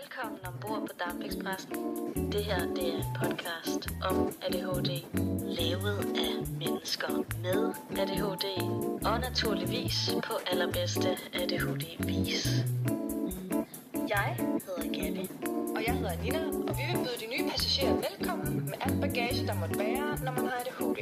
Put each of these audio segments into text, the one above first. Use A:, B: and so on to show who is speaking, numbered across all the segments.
A: Velkommen ombord på Dampexpressen. Det her det er en podcast om ADHD, lavet af mennesker med ADHD, og naturligvis på allerbedste ADHD-vis. Jeg hedder Gabi.
B: Og jeg hedder Nina, og vi vil byde de nye passagerer velkommen med alt bagage, der måtte være, når man har ADHD.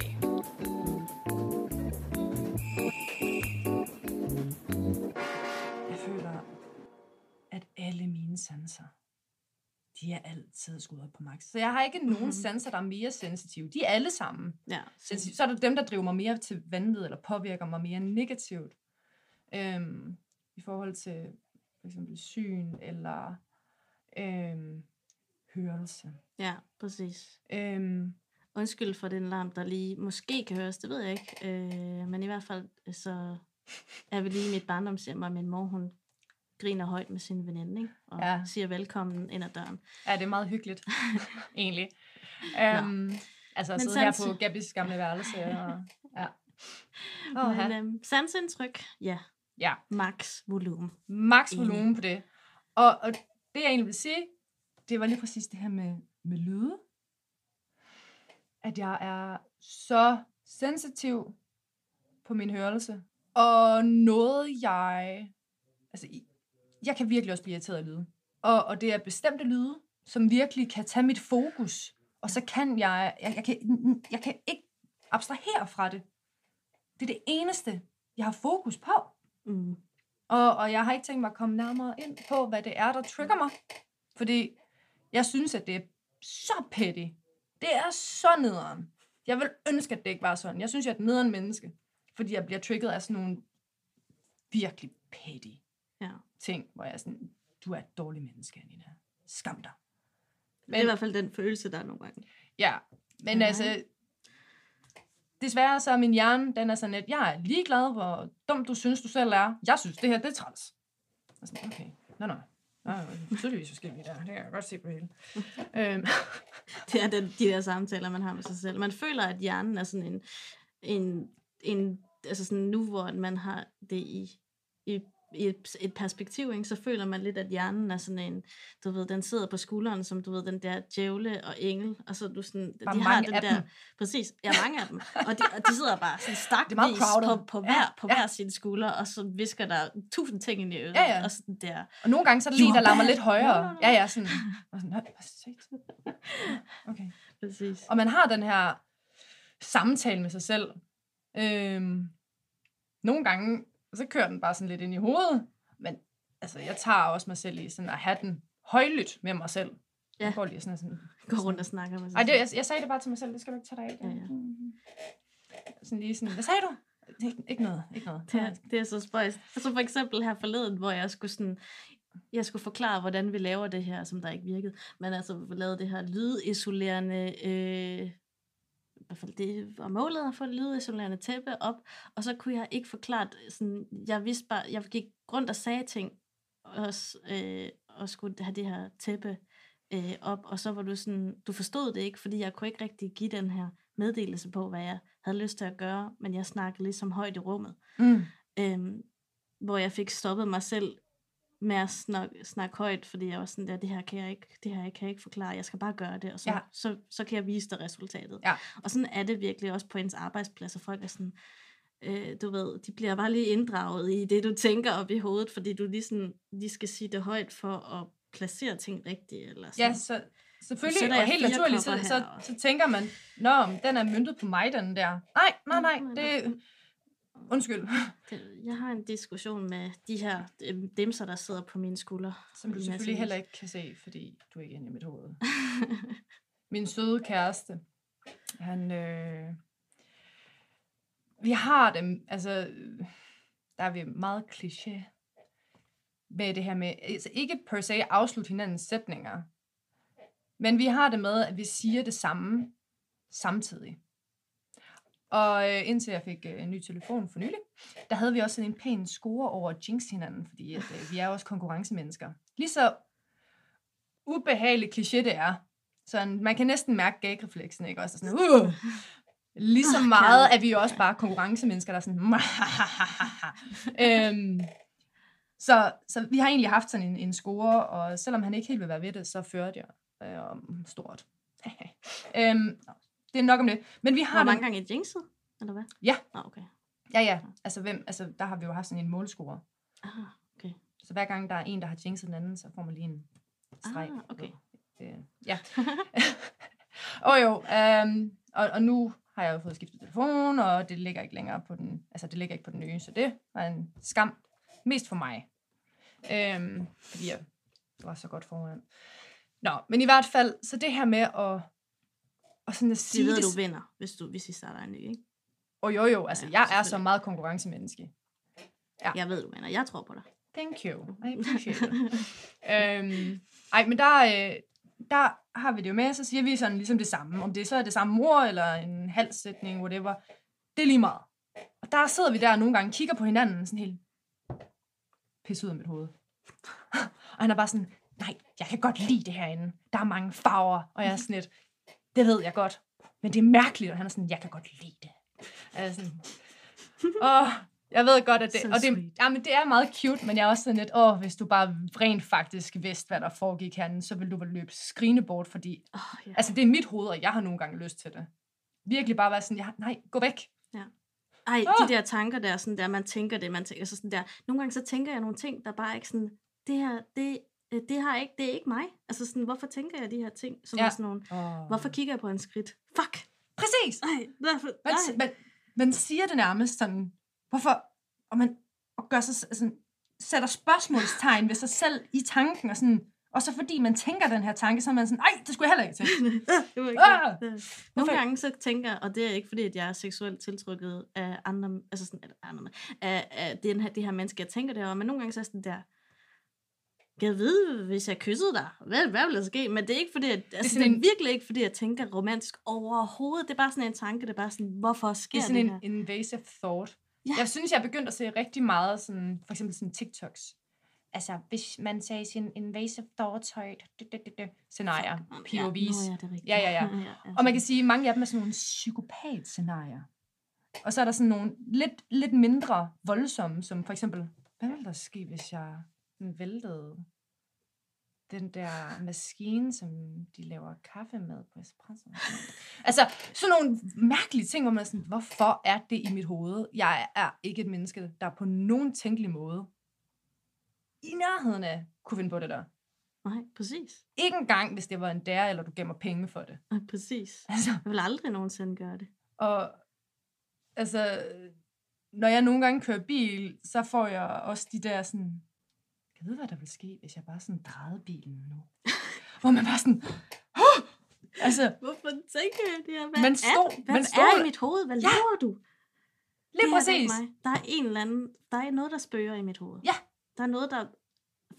C: Op på max. Så jeg har ikke nogen
D: Mhm.
C: sanser, der er mere sensitive. De er alle sammen
D: Ja,
C: sensitive. Så er der dem, der driver mig mere til vanvid, eller påvirker mig mere negativt. Øhm, I forhold til for eksempel syn, eller øhm, hørelse.
D: ja, præcis.
C: Øhm,
D: Undskyld for den larm, der lige måske kan høres, det ved jeg ikke. Øh, men i hvert fald, øh, så er vi lige i mit barndomshjem, og min mor, hun griner højt med sin veninde, ikke? og
C: Ja.
D: siger velkommen ind ad døren.
C: ja, det er meget hyggeligt, egentlig. Øhm, altså at sidde her
D: sans-
C: på Gabis gamle værelse. Og, ja. Oh,
D: Men øhm, sansindtryk, ja,
C: ja.
D: max volumen.
C: max volumen på det. Og, og det jeg egentlig vil sige, det var lige præcis det her med, med lyde. At jeg er så sensitiv på min hørelse. Og noget jeg... Altså, jeg kan virkelig også blive irriteret af lyde. Og, og det er bestemte lyde, som virkelig kan tage mit fokus. Og så kan jeg... Jeg, jeg, kan, jeg kan ikke abstrahere fra det. Det er det eneste, jeg har fokus på.
D: Mm.
C: Og, og jeg har ikke tænkt mig at komme nærmere ind på, hvad det er, der trigger mig. Fordi jeg synes, at det er så petty. Det er så nederen. Jeg vil ønske, at det ikke var sådan. Jeg synes, jeg er et nederen menneske. Fordi jeg bliver trigget af sådan nogle virkelig petty
D: Ja.
C: ting, hvor jeg er sådan, du er et dårligt menneske, Nina. Skam dig.
D: Det er i hvert fald den følelse, der er nogle gange.
C: Ja, men
D: Ja.
C: altså, desværre så er min hjerne, den er sådan lidt, jeg er ligeglad, hvor dum du synes, du selv er. Jeg synes, det her, det er træls. Og sådan, okay, nå, nå. Nå, jo, tydeligvis forskellige der. Det kan jeg godt se på det hele. øhm,
D: Det er den, de der samtaler, man har med sig selv. Man føler, at hjernen er sådan en, en, en altså sådan nu, hvor man har det i, i, i et, et perspektiv, ikke, så føler man lidt, at hjernen er sådan en, du ved, den sidder på skulderen, som du ved, den der djævle og engel, og så du sådan,
C: Bare
D: de har den der,
C: dem.
D: præcis, ja, mange af dem, og de, og de sidder bare sådan stakvis på, på
C: Ja,
D: hver, på
C: ja.
D: hver sin skulder, og så visker der tusind ting ind i øret,
C: Ja, ja.
D: og sådan der,
C: og nogle gange så er det lige, der
D: bad.
C: lidt højere. Ja, ja, sådan. Og sådan? Okay.
D: præcis.
C: Og man har den her samtale med sig selv. Øhm, nogle gange, så kører den bare sådan lidt ind i hovedet. Men altså, jeg tager også mig selv i sådan at have den højlydt med mig selv.
D: Ja.
C: Jeg går lige sådan, sådan
D: Gå rundt og snakker med sig
C: Ej, det, jeg, jeg sagde det bare til mig selv, det skal du ikke tage dig af.
D: Ja, ja.
C: Sådan lige sådan, hvad sagde du? Ikke, ikke noget, ikke noget.
D: Det er, det er så spøjst. Altså for eksempel her forleden, hvor jeg skulle sådan, jeg skulle forklare, hvordan vi laver det her, som der ikke virkede. Men altså, vi lavede det her lydisolerende, øh, hvert fald det var målet at få et lydisolerende tæppe op, og så kunne jeg ikke forklare, sådan, jeg vidste bare, jeg gik rundt og sagde ting, og, øh, og skulle have det her tæppe øh, op, og så var du sådan, du forstod det ikke, fordi jeg kunne ikke rigtig give den her meddelelse på, hvad jeg havde lyst til at gøre, men jeg snakkede ligesom højt i rummet
C: Mm.
D: øhm, hvor jeg fik stoppet mig selv med at snakke, snakke højt, fordi jeg var sådan der, det her kan jeg ikke, det her kan jeg ikke forklare, jeg skal bare gøre det, og så,
C: Ja.
D: så, så kan jeg vise dig resultatet.
C: Ja.
D: Og sådan er det virkelig også på ens arbejdsplads, og folk er sådan, øh, du ved, de bliver bare lige inddraget i det, du tænker op i hovedet, fordi du lige, sådan, lige skal sige det højt for at placere ting rigtigt. Eller sådan.
C: Ja, så selvfølgelig,
D: sætter
C: og helt naturligt, så, så, så tænker man, nå, den er myndet på mig, den der. Nej, nej, nej,
D: Mm,
C: det... Undskyld.
D: Jeg har en diskussion med de her demser, der sidder på mine skuldre.
C: Som du selvfølgelig heller ikke kan se, fordi du er ikke inde i mit hoved. Min søde kæreste, han... Øh, vi har dem, altså... Der er vi meget kliché med det her med... Altså ikke per se afslutte hinandens sætninger, men vi har det med, at vi siger det samme samtidig. Og øh, indtil jeg fik øh, en ny telefon for nylig, der havde vi også sådan en pæn score over jinx hinanden, fordi at, øh, vi er også konkurrencemennesker. Lige så ubehageligt kliché det er, sådan, man kan næsten mærke gagrefleksen, ikke? Også sådan, uh, Lige så meget er vi jo også bare konkurrencemennesker, der er sådan... øhm, Så, så vi har egentlig haft sådan en, en score, og selvom han ikke helt vil være ved det, så førte jeg øh, om stort. øhm, det er nok om det. Men vi har
D: Hvor mange
C: den-
D: gange er jinxet? Eller hvad?
C: Ja.
D: Nå, okay.
C: Ja, ja. Altså, hvem, altså, der har vi jo haft sådan en målscore.
D: Ah, okay.
C: Så hver gang der er en, der har jinxet den anden, så får man lige en streg.
D: Ah, okay.
C: Øh, ja. og jo, øhm, og, og nu har jeg jo fået skiftet telefon, og det ligger ikke længere på den, altså det ligger ikke på den nye, så det var en skam. Mest for mig. Øhm, fordi jeg var så godt foran. Nå, men i hvert fald, så det her med at, og sådan at
D: De
C: sige
D: ved,
C: det,
D: du vinder, hvis, du, hvis I starter en ny, ikke?
C: og jo jo, altså
D: Ja,
C: jeg er så meget konkurrencemenneske. Ja.
D: Jeg ved, du vinder. Jeg tror på dig.
C: Thank you. I appreciate it. øhm, ej, men der, øh, der har vi det jo med, så siger vi sådan ligesom det samme. Om det så er det samme ord, eller en halv sætning, whatever. Det er lige meget. Og der sidder vi der og nogle gange kigger på hinanden, sådan helt pisse ud af mit hoved. og han er bare sådan, nej, jeg kan godt lide det herinde. Der er mange farver, og jeg er sådan lidt, det ved jeg godt. Men det er mærkeligt, og han er sådan, jeg kan godt lide det. Sådan, åh, jeg ved godt, at det,
D: Så
C: og det, ja, men det er meget cute, men jeg er også sådan lidt, åh, hvis du bare rent faktisk vidste, hvad der foregik herinde, så ville du vel løbe skrigende bort, fordi,
D: Oh, ja.
C: altså det er mit hoved, og jeg har nogle gange lyst til det. Virkelig bare være sådan, jeg, har- nej, gå væk.
D: Ej,
C: Åh!
D: de der tanker der, sådan der, man tænker det, man tænker så sådan der. Nogle gange så tænker jeg nogle ting, der bare ikke sådan, det her, det, det, har ikke, det er ikke mig. Altså sådan, hvorfor tænker jeg de her ting? Som
C: Ja.
D: ja. sådan nogle,
C: Oh.
D: hvorfor kigger jeg på en skridt? Fuck!
C: Præcis!
D: Nej, derfor,
C: Man,
D: nej.
C: man, man siger det nærmest sådan, hvorfor, og man og gør sig sådan, sætter spørgsmålstegn ved sig selv i tanken, og sådan, og så fordi man tænker den her tanke, så er man sådan, nej, det skulle jeg heller ikke til.
D: det var ikke
C: Ah!
D: Nogle gange så tænker og det er ikke fordi, at jeg er seksuelt tiltrykket af andre, altså sådan, eller andre, af, af den her, det her menneske, jeg tænker det over, men nogle gange så er sådan der, jeg ved, hvis jeg kyssede dig, hvad, hvad ville der ske? Men det er ikke fordi, at, altså, det, er
C: sådan
D: det er
C: en-
D: virkelig ikke fordi, jeg tænker romantisk overhovedet. Det er bare sådan en tanke, det er bare sådan, hvorfor sker
C: Det er
D: det,
C: sådan
D: her?
C: en invasive thought.
D: Ja.
C: Jeg synes, jeg er begyndt at se rigtig meget, sådan, for eksempel sådan TikToks. Altså, hvis man sagde sin invasive thoughts højt, det, det, det, det, scenarier,
D: Ja,
C: POV's.
D: nå, ja, det er rigtigt.
C: Ja, ja, ja.
D: ja, ja.
C: Og man kan sige, at mange af dem er sådan nogle psykopat-scenarier. Og så er der sådan nogle lidt, lidt mindre voldsomme, som for eksempel, hvad ville der ske, hvis jeg væltede den der maskine, som de laver kaffe med på espresso? altså, sådan nogle mærkelige ting, hvor man er sådan, hvorfor er det i mit hoved? Jeg er ikke et menneske, der på nogen tænkelig måde i nærheden af kunne finde på det der.
D: Nej, præcis.
C: Ikke engang, hvis det var en der, eller du gemmer penge for det.
D: Nej, præcis.
C: Altså,
D: Jeg vil aldrig nogensinde gøre det.
C: Og altså, når jeg nogle gange kører bil, så får jeg også de der sådan, jeg ved, hvad der vil ske, hvis jeg bare sådan drejede bilen nu. Hvor man bare sådan, altså,
D: Hvorfor tænker jeg det her? Hvad,
C: Man
D: er,
C: stod-
D: hvad
C: man
D: er
C: stod-
D: i mit hoved? Hvad
C: Ja,
D: laver du?
C: lige
D: det er
C: præcis.
D: mig. Der er en eller anden, der er noget, der spørger i mit hoved.
C: Ja.
D: Der er noget, der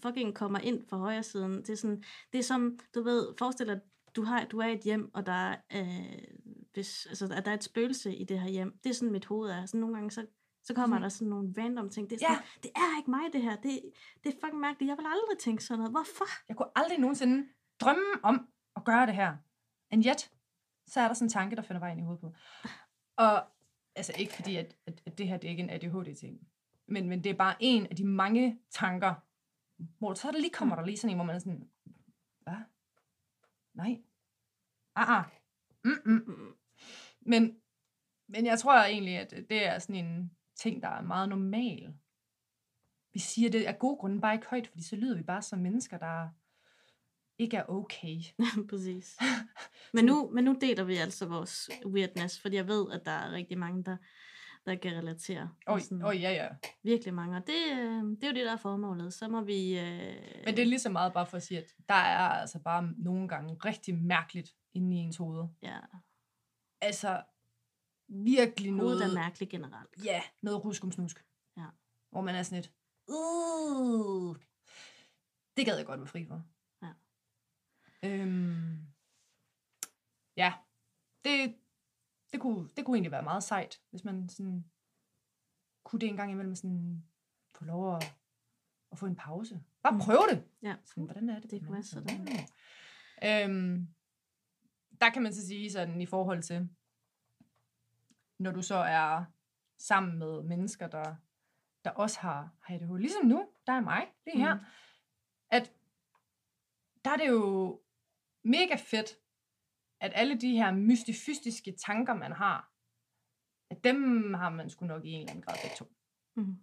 D: fucking kommer ind fra højre siden. Det er sådan, det er som, du ved, forestil dig, du, har, du er et hjem, og der er, øh, hvis, altså, at der er et spøgelse i det her hjem. Det er sådan, mit hoved er. Sådan nogle gange, så, så kommer
C: Mhm.
D: der sådan nogle random ting. Det er, sådan, det er ikke mig, det her. Det, det er fucking mærkeligt. Jeg vil aldrig tænke sådan noget. Hvorfor?
C: Jeg kunne aldrig nogensinde drømme om at gøre det her. And yet, så er der sådan en tanke, der finder vej ind i hovedet på. Og altså ikke fordi, at, at, det her det er ikke en ADHD-ting. Men, men det er bare en af de mange tanker, hvor så er der lige kommer der lige sådan en, hvor man er sådan, hvad? Nej. Ah, ah. Mm-mm.
D: Mm,
C: Men, men jeg tror egentlig, at det er sådan en ting, der er meget normal. Vi siger det af gode grunde bare ikke højt, fordi så lyder vi bare som mennesker, der ikke er okay.
D: Præcis. Men nu, men nu deler vi altså vores weirdness, fordi jeg ved, at der er rigtig mange, der, der kan relatere.
C: Oj,
D: sådan
C: oj, ja, ja.
D: Virkelig mange. Og det, øh, det er jo det, der er formålet. Så må vi... Øh,
C: Men det er lige så meget bare for at sige, at der er altså bare nogle gange rigtig mærkeligt inde i ens hoved.
D: Ja,
C: Altså, virkelig noget...
D: hovedet er mærkeligt generelt.
C: Ja, noget ruskumsnusk.
D: Ja.
C: Hvor man er sådan lidt, uh, det gad jeg godt være fri for.
D: Ja.
C: Øhm, ja, det, det, kunne, det kunne egentlig være meget sejt, hvis man sådan, kunne det en gang imellem sådan, få lov at, at få en pause. Bare
D: Mm.
C: prøve det.
D: Ja.
C: Sådan, hvordan er det?
D: Det kunne være sådan.
C: Øhm, der kan man så sige sådan i forhold til, når du så er sammen med mennesker, der der også har, har ADHD. Ligesom nu, der er mig, lige her.
D: Mm.
C: At der er det jo mega fedt, at alle de her mystifystiske tanker, man har, at dem har man sgu nok i en eller anden grad begge to.
D: Mm.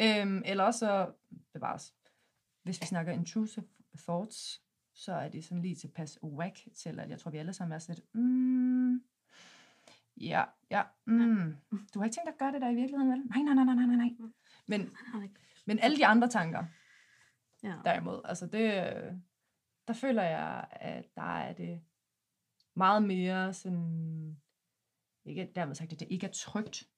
C: Øhm, eller også bevares. Hvis vi snakker intrusive thoughts, så er det sådan lige tilpas whack til, at jeg tror, vi alle sammen er sådan lidt, mm, ja, ja, mm, du har ikke tænkt at gøre det der i virkeligheden, vel? Nej, nej, nej, nej, nej, nej. Men, men alle de andre tanker,
D: Ja.
C: derimod, altså det, der føler jeg, at der er det meget mere sådan, ikke dermed sagt, at det ikke er trygt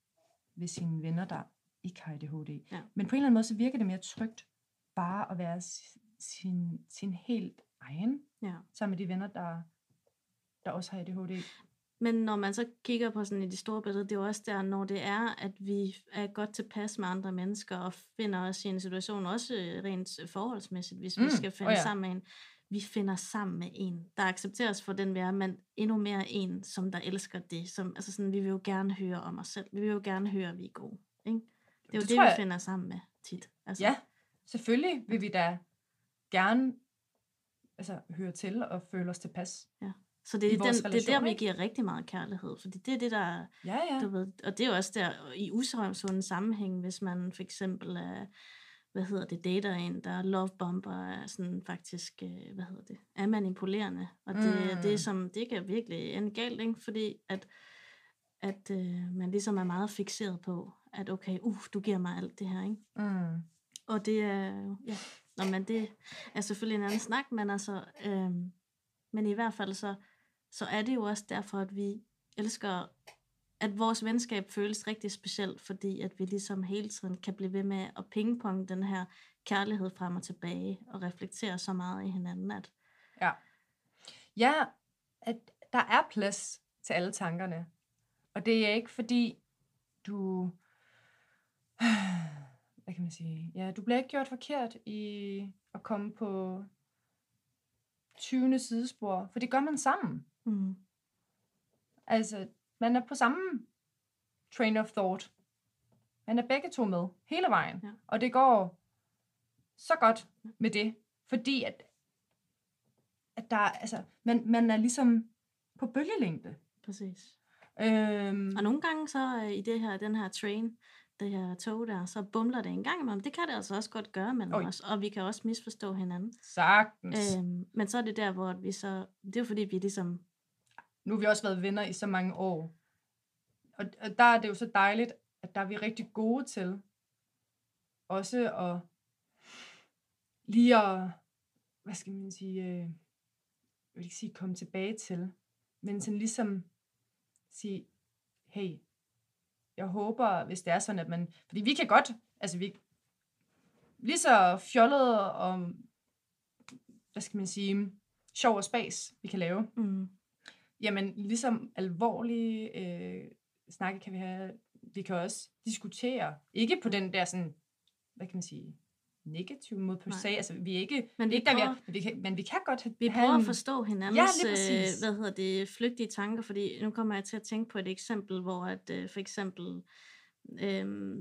C: ved sine venner, der ikke har ADHD.
D: Ja.
C: Men på en eller anden måde, så virker det mere trygt bare at være si- sin, sin helt egen,
D: ja.
C: sammen med de venner, der, der også har ADHD.
D: Men når man så kigger på sådan i det store billede, det er jo også der, når det er, at vi er godt tilpas med andre mennesker, og finder os i en situation, også øh, rent forholdsmæssigt, hvis vi
C: Mm,
D: skal
C: åh
D: finde
C: ja.
D: sammen med en, vi finder sammen med en, der accepterer os for den vi er, men endnu mere en, som der elsker det. Som, altså sådan, vi vil jo gerne høre om os selv. Vi vil jo gerne høre, at vi er gode. Ikke? Det er jo
C: Det
D: det,
C: tror
D: vi
C: jeg-
D: finder sammen med tit. Altså,
C: Ja, selvfølgelig vil vi da gerne altså, høre til og føle os tilpas.
D: Så det er, den, det er der,
C: relation,
D: vi
C: ikke?
D: giver rigtig meget kærlighed. Fordi det er det, der
C: Ja, ja.
D: Du ved, og det er jo også der i usunde sammenhæng, hvis man for eksempel er, hvad hedder det, dater en, der er love bomber, er sådan faktisk, øh, hvad hedder det, er manipulerende. Og det,
C: Mm.
D: mm. det, som, det kan virkelig ende galt, ikke? fordi at, at øh, man ligesom er meget fixeret på, at okay, uh, du giver mig alt det her, ikke?
C: Mm.
D: Og det er jo, ja, Nå, men det er selvfølgelig en anden snak, men altså, øhm, men i hvert fald så, så er det jo også derfor, at vi elsker, at vores venskab føles rigtig specielt, fordi at vi ligesom hele tiden kan blive ved med at pingpong den her kærlighed frem og tilbage, og reflektere så meget i hinanden, at
C: Ja. Ja, at der er plads til alle tankerne. Og det er ikke fordi, du... Hvad kan man sige? Ja, du bliver ikke gjort forkert i at komme på 20. sidespor, for det gør man sammen
D: mm,
C: Altså, man er på samme train of thought. Man er begge to med, hele vejen.
D: Ja.
C: Og det går så godt med det, fordi at, at der, altså, man, man er ligesom på bølgelængde.
D: præcis.
C: Øhm,
D: Og nogle gange så øh, i det her, den her train, det her tog der, så bumler det en gang imellem. Det kan det altså også godt gøre mellem os, og vi kan også misforstå hinanden.
C: sagtens.
D: Øhm, men så er det der, hvor vi så, det er jo fordi, vi ligesom
C: nu har vi også været venner i så mange år. Og, og der er det jo så dejligt, at der er vi rigtig gode til også at lige at, hvad skal man sige, øh, jeg vil ikke sige komme tilbage til, men sådan ligesom sige, hey, jeg håber, hvis det er sådan, at man, fordi vi kan godt, altså vi, lige så fjollet og, hvad skal man sige, sjov og spas, vi kan lave,
D: Mm.
C: Jamen, ligesom alvorlige øh, snakke kan vi have. Vi kan også diskutere. Ikke på den der sådan, hvad kan man sige, negativ måde på sag. Altså, vi er ikke,
D: Men vi
C: ikke der, vi, er,
D: prøver-
C: men vi, kan, men vi kan godt have
D: Vi prøver
C: en-
D: at forstå hinandens,
C: Ja,
D: øh, hvad hedder det, flygtige tanker, fordi nu kommer jeg til at tænke på et eksempel, hvor at, øh, for eksempel, øh,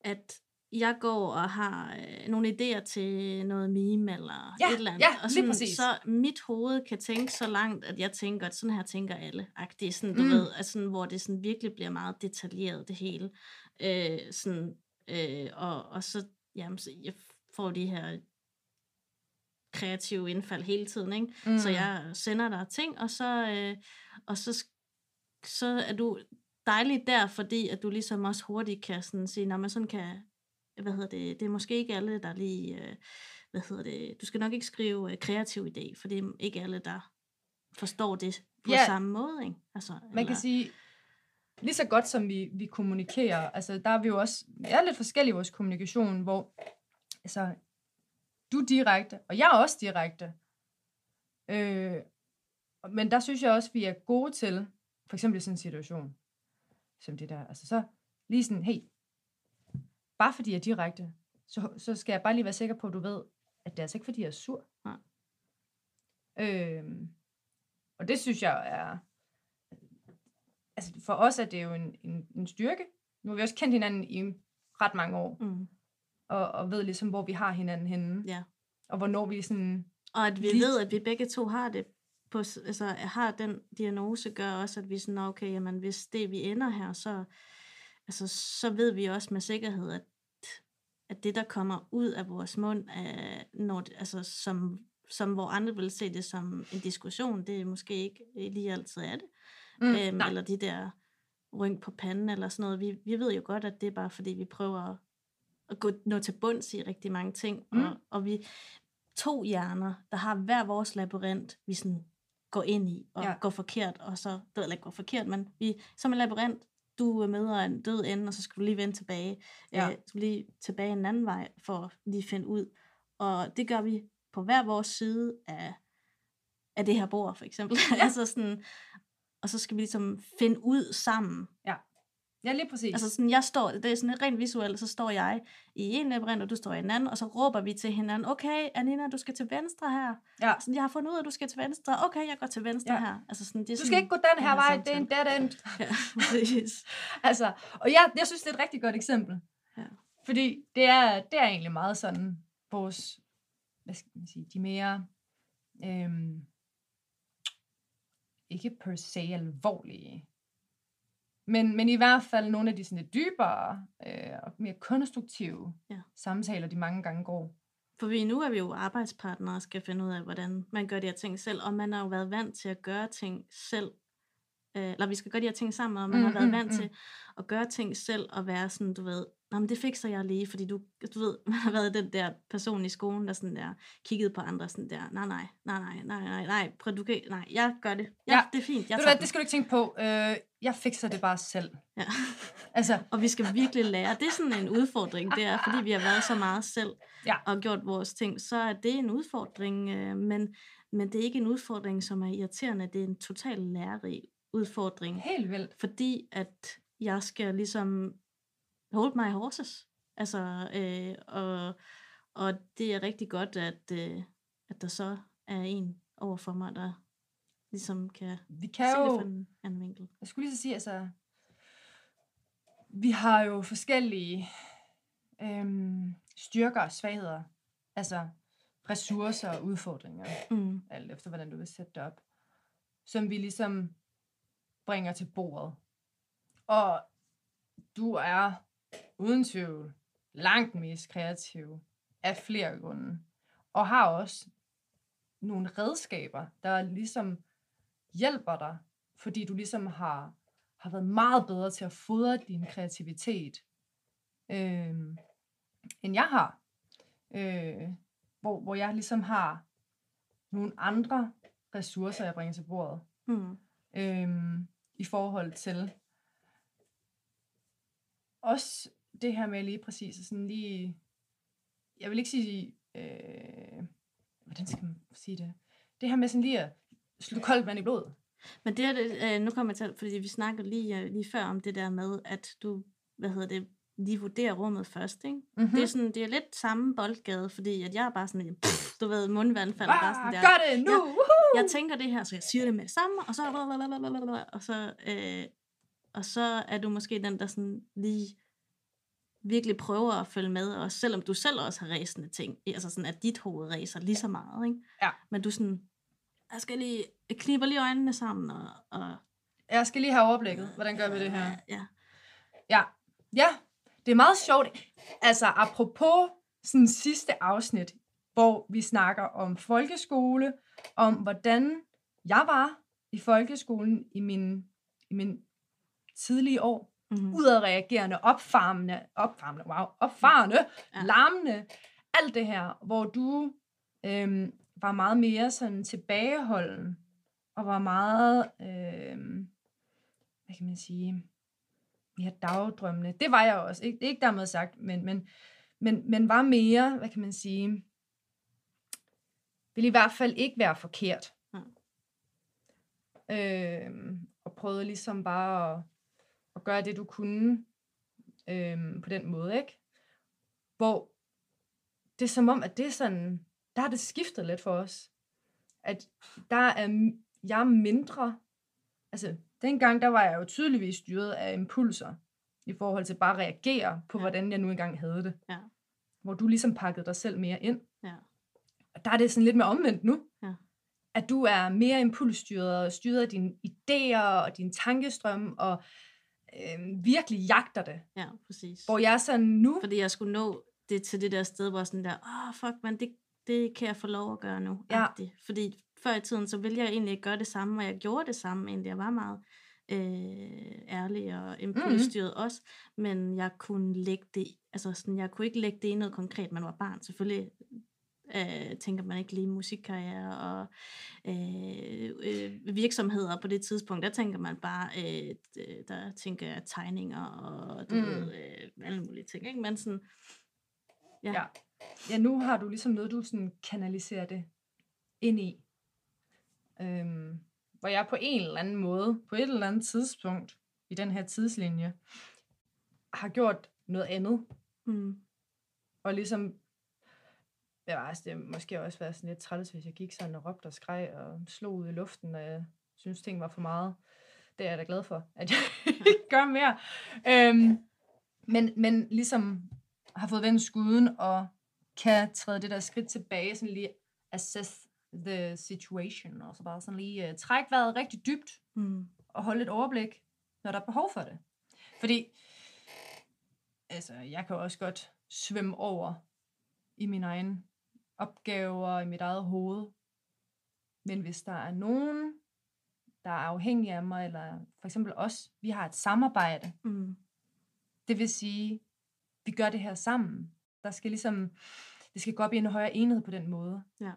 D: at jeg går og har øh, nogle idéer til noget meme eller
C: Ja,
D: et eller andet,
C: ja,
D: og sådan,
C: præcis.
D: så mit hoved kan tænke så langt, at jeg tænker, at sådan her tænker alle. Det er sådan, du
C: Mm.
D: ved, at sådan, hvor det sådan virkelig bliver meget detaljeret, det hele. Øh, sådan, øh, og, og så, jamen, så jeg får de her kreative indfald hele tiden, ikke? Mm. Så jeg sender dig ting, og så, øh, og så, så er du dejlig der, fordi at du ligesom også hurtigt kan sådan sige, når man sådan kan, hvad hedder det, det er måske ikke alle, der lige, øh, hvad hedder det, du skal nok ikke skrive øh, kreativ idé, for det er ikke alle, der forstår det på
C: Ja.
D: samme måde, ikke? Altså,
C: Man kan sige, lige så godt som vi, vi kommunikerer, altså der er vi jo også, vi er lidt forskellige i vores kommunikation, hvor altså, du direkte, og jeg er også direkte. Øh, men der synes jeg også, vi er gode til, for eksempel i sådan en situation, som det der, altså så lige sådan, hey, bare fordi jeg er direkte, så, så skal jeg bare lige være sikker på, at du ved, at det er altså ikke, fordi jeg er sur.
D: Nej.
C: Øh, og det synes jeg er, altså for os er det jo en, en, en styrke. Nu har vi også kendt hinanden i ret mange år,
D: Mm.
C: og, og ved ligesom, hvor vi har hinanden henne,
D: Ja.
C: og hvornår vi sådan,
D: Og at vi
C: Lige-
D: ved, at vi begge to har det, på, altså har den diagnose, gør også, at vi sådan, "Nå, okay, jamen, hvis det vi ender her, så, altså, så ved vi også med sikkerhed, at, at det, der kommer ud af vores mund, er, når det, altså, som, som hvor andre vil se det som en diskussion, det er måske ikke lige altid er det.
C: mm,
D: øhm,
C: nej,
D: eller de der rynk på panden eller sådan noget. Vi, vi ved jo godt, at det er bare fordi, vi prøver at, gå, nå til bunds i rigtig mange ting.
C: Mm.
D: Og, og vi to hjerner, der har hver vores labyrint, vi sådan går ind i og
C: Ja.
D: går forkert, og så, det ved ikke går forkert, men vi, som en labyrint, du møder en død ende, og så skal du lige vende tilbage.
C: Ja.
D: Øh, skal lige tilbage en anden vej, for at lige finde ud. Og det gør vi på hver vores side af, af det her bord, for eksempel. Ja. altså sådan, og så skal vi ligesom finde ud sammen.
C: ja, lige præcis.
D: Altså sådan, jeg står, det er sådan rent visuelt, så står jeg i en labyrint, og du står i en anden, og så råber vi til hinanden, okay, Anina, du skal til venstre her.
C: ja.
D: Sådan, jeg har fundet ud af, at du skal til venstre. Okay, jeg går til venstre
C: Ja.
D: ja. her. Altså sådan, det er
C: Du
D: sådan,
C: skal ikke gå den her vej, det er en
D: samtale.
C: dead end.
D: Ja, præcis.
C: Altså, og jeg, jeg synes, det er et rigtig godt eksempel.
D: Ja.
C: Fordi det er, det er egentlig meget sådan, vores, hvad skal man sige, de mere, øhm, ikke per se alvorlige, men, men i hvert fald nogle af de sådan lidt dybere øh, og mere konstruktive
D: Ja.
C: samtaler, de mange gange går.
D: For vi, nu er vi jo arbejdspartnere og skal finde ud af, hvordan man gør de her ting selv, og man har jo været vant til at gøre ting selv. Øh, eller vi skal gøre de her ting sammen, og man
C: Mm,
D: har været
C: mm,
D: vant
C: mm.
D: til at gøre ting selv, og være sådan, du ved, Nå, men det fikser jeg lige, fordi du, du ved, man har været den der person i skolen, der sådan der, kiggede på andre sådan der, nej, nej, nej, nej, nej, nej, nej, prøv, du kan, nej, jeg gør det. Ja,
C: Ja.
D: det er fint, jeg
C: du det skal du ikke tænke på. Øh, jeg fikser det bare selv.
D: Ja.
C: Altså,
D: Og vi skal virkelig lære. Det er sådan en udfordring, det er, fordi vi har været så meget selv
C: Ja.
D: og gjort vores ting, så er det en udfordring, øh, men, men det er ikke en udfordring, som er irriterende. Det er en total lærerig udfordring,
C: helt vildt.
D: fordi at jeg skal ligesom hold my horses. Altså, øh, og, og det er rigtig godt, at, øh, at der så er en over for mig, der ligesom kan
C: Vi
D: se
C: kan
D: det
C: jo...
D: fra en anden vinkel.
C: Jeg skulle lige så sige, altså, vi har jo forskellige øhm, styrker og svagheder. Altså ressourcer og udfordringer,
D: Mm.
C: alt efter hvordan du vil sætte det op, som vi ligesom bringer til bordet. Og du er uden tvivl langt mest kreativ af flere grunde. Og har også nogle redskaber, der ligesom hjælper dig, fordi du ligesom har, har været meget bedre til at fodre din kreativitet, øh, end jeg har. Øh, hvor, hvor jeg ligesom har nogle andre ressourcer, jeg bringer til bordet,
D: Mm.
C: øh, i forhold til også det her med lige præcis sådan lige, jeg vil ikke sige, øh, hvordan skal man sige det? Det her med sådan lige at slå koldt vand i blodet.
D: Men det er det, øh, nu kommer jeg til, fordi vi snakkede lige, øh, lige før om det der med, at du, hvad hedder det, lige vurderer rummet først, ikke?
C: Mm-hmm.
D: Mm. Det, er sådan, det er lidt samme boldgade, fordi at jeg er bare sådan, pff, du ved, mundvand falder bare sådan
C: ah,
D: der.
C: gør det nu!
D: Jeg tænker det her, så jeg siger det med det samme, og så, og så, øh, og så er du måske den, der sådan lige virkelig prøver at følge med, og selvom du selv også har ræsende ting, altså sådan, at dit hoved ræser lige så meget, ikke?
C: Ja.
D: Men du sådan, jeg skal lige, jeg kniber lige øjnene sammen, og, og
C: Jeg skal lige have overblikket. Hvordan gør vi det her?
D: Ja,
C: Ja, ja, det er meget sjovt. Altså, apropos sådan sidste afsnit, hvor vi snakker om folkeskole, om hvordan jeg var i folkeskolen i min, i min tidlige år.
D: mm-hmm.
C: Udadreagerende, opfarmende, opfarmende, wow, opfarende, ja. Larmende, alt det her, hvor du øhm, var meget mere sådan tilbageholden, og var meget, øhm, hvad kan man sige, mere dagdrømmende. Det var jeg også, ikke, ikke dermed sagt, men, men, men, men var mere, hvad kan man sige, ville i hvert fald ikke være forkert.
D: Ja.
C: Øhm, og prøvede ligesom bare at, at gøre det, du kunne øhm, på den måde, ikke? Hvor det er som om, at det er sådan, der har det skiftet lidt for os. At der er jeg er mindre, altså dengang, der var jeg jo tydeligvis styret af impulser. i forhold til bare at reagere på,
D: ja.
C: hvordan jeg nu engang havde det.
D: Ja.
C: Hvor du ligesom pakkede dig selv mere ind.
D: Ja.
C: Og der er det sådan lidt mere omvendt nu.
D: Ja.
C: At du er mere impulsstyret og styret af dine idéer og din tankestrøm og øh, virkelig jagter det.
D: Ja, præcis.
C: Hvor jeg er sådan nu...
D: Fordi jeg skulle nå det til det der sted, hvor sådan der, åh, oh, fuck, man, det, det kan jeg få lov at gøre nu.
C: Ja.
D: agtigt. Fordi før i tiden, så ville jeg egentlig ikke gøre det samme, og jeg gjorde det samme egentlig. Jeg var meget øh, ærlig og impulsstyret mm. også, men jeg kunne lægge det, altså sådan, jeg kunne ikke lægge det i noget konkret, man var barn. Selvfølgelig øh, tænker man ikke lige musikkarriere og øh, øh, virksomheder på det tidspunkt. Der tænker man bare, øh, der tænker jeg tegninger og du. Mm. ved, øh, alle mulige ting. Ikke? Men sådan, ja.
C: Ja. ja, nu har du ligesom noget, du sådan kanaliserer det ind i. Øhm, hvor jeg på en eller anden måde, på et eller andet tidspunkt i den her tidslinje, har gjort noget andet.
D: Mm.
C: Og ligesom, altså det måske også været sådan lidt træls, hvis jeg gik sådan og råbte og skreg og slog ud i luften, og jeg synes, ting var for meget. Det er jeg da glad for, at jeg ikke gør mere. Øhm, men, men ligesom har fået vendt skuden og kan træde det der skridt tilbage, sådan lige assess the situation, og så bare sådan lige uh, trække vejret rigtig dybt,
D: Mm.
C: og holde et overblik, når der er behov for det. Fordi, altså, jeg kan også godt svømme over i mine egne opgaver, i mit eget hoved. Men hvis der er nogen, der er afhængige af mig, eller for eksempel os, vi har et samarbejde,
D: Mm.
C: det vil sige, vi gør det her sammen. Der skal ligesom, det skal gå op i en højere enhed på den måde.
D: Ja.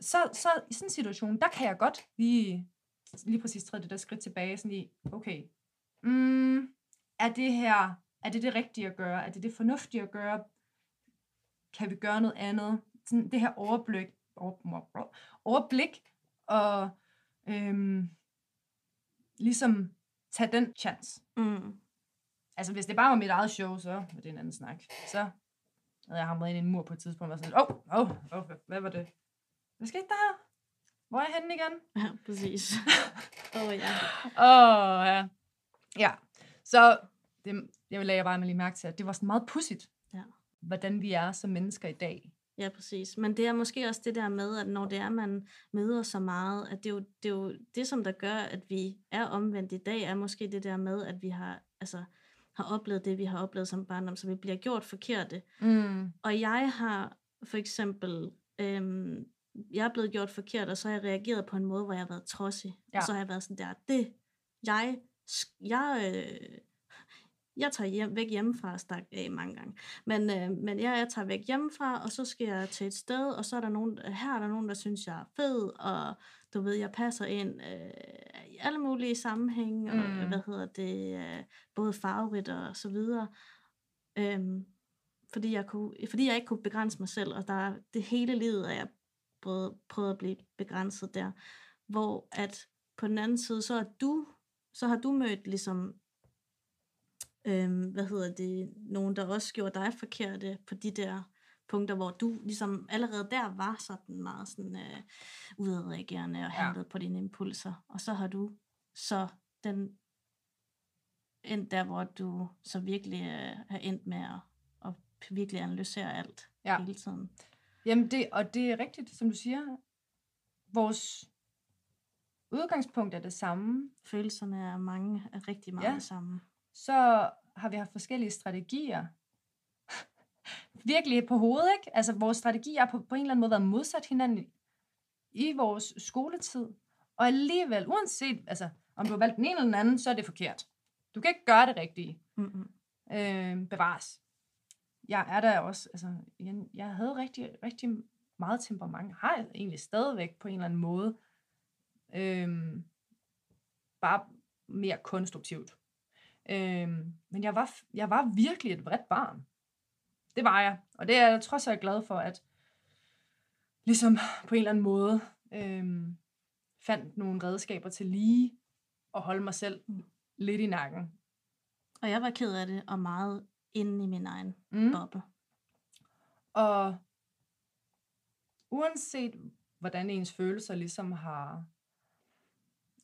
C: Så, så i sådan en situation, der kan jeg godt lige, lige præcis træde det der skridt tilbage, sådan lige, okay, mm, er det her, er det det rigtige at gøre? Er det det fornuftige at gøre? Kan vi gøre noget andet? Sådan det her overblik, over, overblik og øhm, ligesom tage den chance.
D: Mm.
C: Altså, hvis det bare var mit eget show, så var det en anden snak. Så havde jeg hamret ind i en mur på et tidspunkt, og var sådan åh, oh, åh, oh, hvad var det? Hvad skete der her? Hvor er jeg henne igen?
D: Ja, præcis. Åh oh, ja.
C: Åh, oh, ja. Ja, så det, jeg vil lade bare med lige mærke til, at det var sådan meget pudsigt,
D: Ja.
C: hvordan vi er som mennesker i dag.
D: Ja, præcis. Men det er måske også det der med, at når det er, man møder så meget, at det er jo det, er jo det som der gør, at vi er omvendt i dag, er måske det der med, at vi har, altså, har oplevet det, vi har oplevet som barndom, så vi bliver gjort forkerte.
C: Mm.
D: Og jeg har for eksempel, øhm, jeg er blevet gjort forkert, og så har jeg reageret på en måde, hvor jeg har været trodsig. Ja. Og så har jeg været sådan der, det, jeg, jeg, øh, jeg tager hjem, væk hjemmefra, stak af mange gange. Men, øh, men jeg, jeg tager væk hjemmefra, og så skal jeg til et sted, og så er der nogen, her er der nogen, der synes, jeg er fed, og du ved, jeg passer ind øh, i alle mulige sammenhænge, og
C: Mm.
D: hvad hedder det, øh, både farverigt og så videre. Øhm, fordi, jeg kunne, fordi jeg ikke kunne begrænse mig selv, og der er- det hele livet er jeg prøvet, prøvet at blive begrænset der. Hvor at på den anden side, så er du, så har du mødt ligesom, øhm, hvad hedder det, nogen, der også gjorde dig forkerte på de der punkter, hvor du ligesom allerede der var sådan meget sådan øh, udadreagerende og
C: Ja.
D: handlede på dine impulser. Og så har du så den endt der, hvor du så virkelig øh, er endt med at, at virkelig analysere alt
C: Ja.
D: hele tiden.
C: Jamen, det, og det er rigtigt, som du siger. Vores udgangspunkt er det samme.
D: Følelserne er mange, er rigtig meget
C: Ja.
D: ja. det samme.
C: Så har vi haft forskellige strategier. Virkelig på hovedet, ikke? Altså, vores strategier har på, på en eller anden måde været modsat hinanden i, vores skoletid. Og alligevel, uanset altså, om du har valgt den ene eller den anden, så er det forkert. Du kan ikke gøre det rigtige.
D: Mm-mm.
C: Øh, bevares. Jeg er der også, altså, jeg, jeg havde rigtig, rigtig meget temperament. Har jeg egentlig stadigvæk på en eller anden måde. Øh, bare mere konstruktivt. Øhm, men jeg var, jeg var virkelig et vredt barn. Det var jeg. Og det er jeg trods alt glad for, at ligesom på en eller anden måde øhm, fandt nogle redskaber til lige at holde mig selv lidt i nakken.
D: Og jeg var ked af det, og meget inde i min egen
C: Mm.
D: boble.
C: Og uanset hvordan ens følelser ligesom har,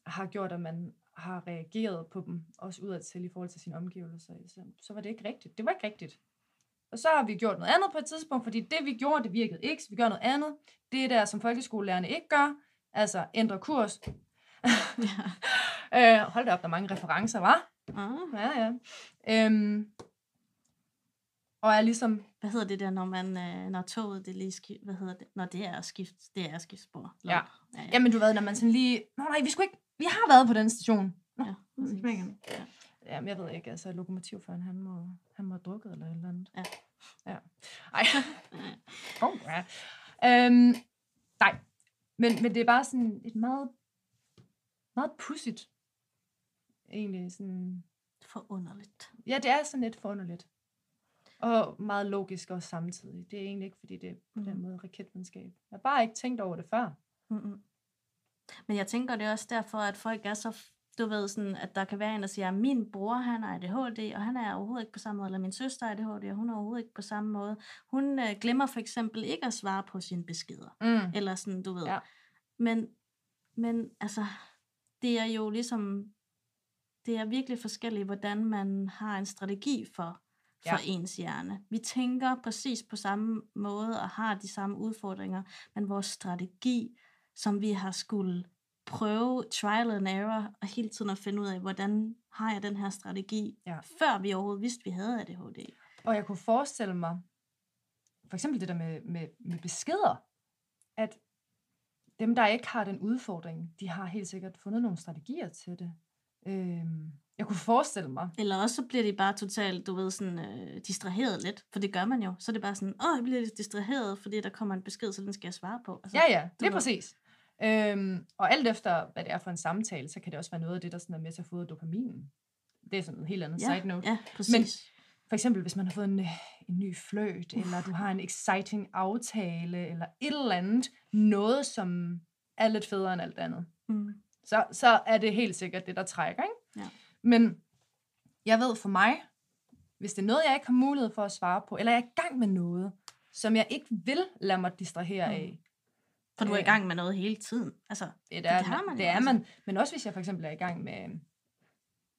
C: har gjort, at man har reageret på dem, også udad til i forhold til sine omgivelser, så, så var det ikke rigtigt. Det var ikke rigtigt. Og så har vi gjort noget andet på et tidspunkt, fordi det vi gjorde, det virkede ikke, så vi gør noget andet. Det er der, som folkeskolelærerne ikke gør, altså ændre kurs.
D: ja.
C: øh, hold da op, der er mange referencer, var?
D: Ah.
C: Ja, ja. Øhm, og er ligesom,
D: Hvad hedder det der, når man, øh, når toget, det lige skift, hvad hedder det? Når det er skift, det er skiftspor.
C: Ja.
D: ja, ja.
C: jamen du ved, når man sådan lige, nå nej, vi skulle ikke, vi har været på den station. Nå,
D: ja.
C: den.
D: Ja.
C: Jamen, jeg ved ikke, altså lokomotivføren, han må, han må have drukket eller et eller andet.
D: Ja.
C: Ja. Ej. oh, ja. Øhm, nej, men, men det er bare sådan et meget, meget pudsigt, egentlig sådan,
D: Forunderligt.
C: ja, det er sådan lidt forunderligt. Og meget logisk også samtidig. Det er egentlig ikke, fordi det er på den
D: Mhm.
C: måde raketvidenskab. Jeg har bare ikke tænkt over det før.
D: Mm-mm. Men jeg tænker, det er også derfor, at folk er så, du ved, sådan, at der kan være en, der siger, at min bror, han er ADHD, og han er overhovedet ikke på samme måde, eller min søster er ADHD, og hun er overhovedet ikke på samme måde. Hun øh, glemmer for eksempel ikke at svare på sine beskeder,
C: Mm.
D: eller sådan, du ved.
C: Ja.
D: Men, men altså, det er jo ligesom, det er virkelig forskelligt, hvordan man har en strategi for, for
C: ja.
D: ens hjerne. Vi tænker præcis på samme måde og har de samme udfordringer, men vores strategi, som vi har skulle prøve trial and error, og hele tiden at finde ud af, hvordan har jeg den her strategi,
C: Ja.
D: før vi overhovedet vidste, vi havde ADHD.
C: Og jeg kunne forestille mig, for eksempel det der med, med, med beskeder, at dem, der ikke har den udfordring, de har helt sikkert fundet nogle strategier til det. Øhm, jeg kunne forestille mig.
D: Eller også så bliver de bare totalt, du ved, sådan øh, distraheret lidt, for det gør man jo. Så er det bare sådan, åh, jeg bliver lidt distraheret, fordi der kommer en besked, så den skal jeg svare på. Altså,
C: Ja, ja, det er præcis. Øhm, og alt efter, hvad det er for en samtale, så kan det også være noget af det, der sådan er med til at fodre dopaminen. Det er sådan en helt andet
D: ja,
C: side note.
D: Ja, præcis.
C: For eksempel, hvis man har fået en, en ny fløjt, eller du har en exciting aftale, eller et eller andet, noget, som er lidt federe end alt andet.
D: mm.
C: så, så er det helt sikkert det, der trækker. Ikke?
D: Ja.
C: Men jeg ved for mig, hvis det er noget, jeg ikke har mulighed for at svare på, eller jeg er i gang med noget, som jeg ikke vil lade mig distrahere
D: Mm.
C: af.
D: For du er i gang med noget hele tiden. Altså,
C: Det
D: det
C: er,
D: har man
C: det er
D: altså.
C: man. Men også hvis jeg for eksempel er i gang med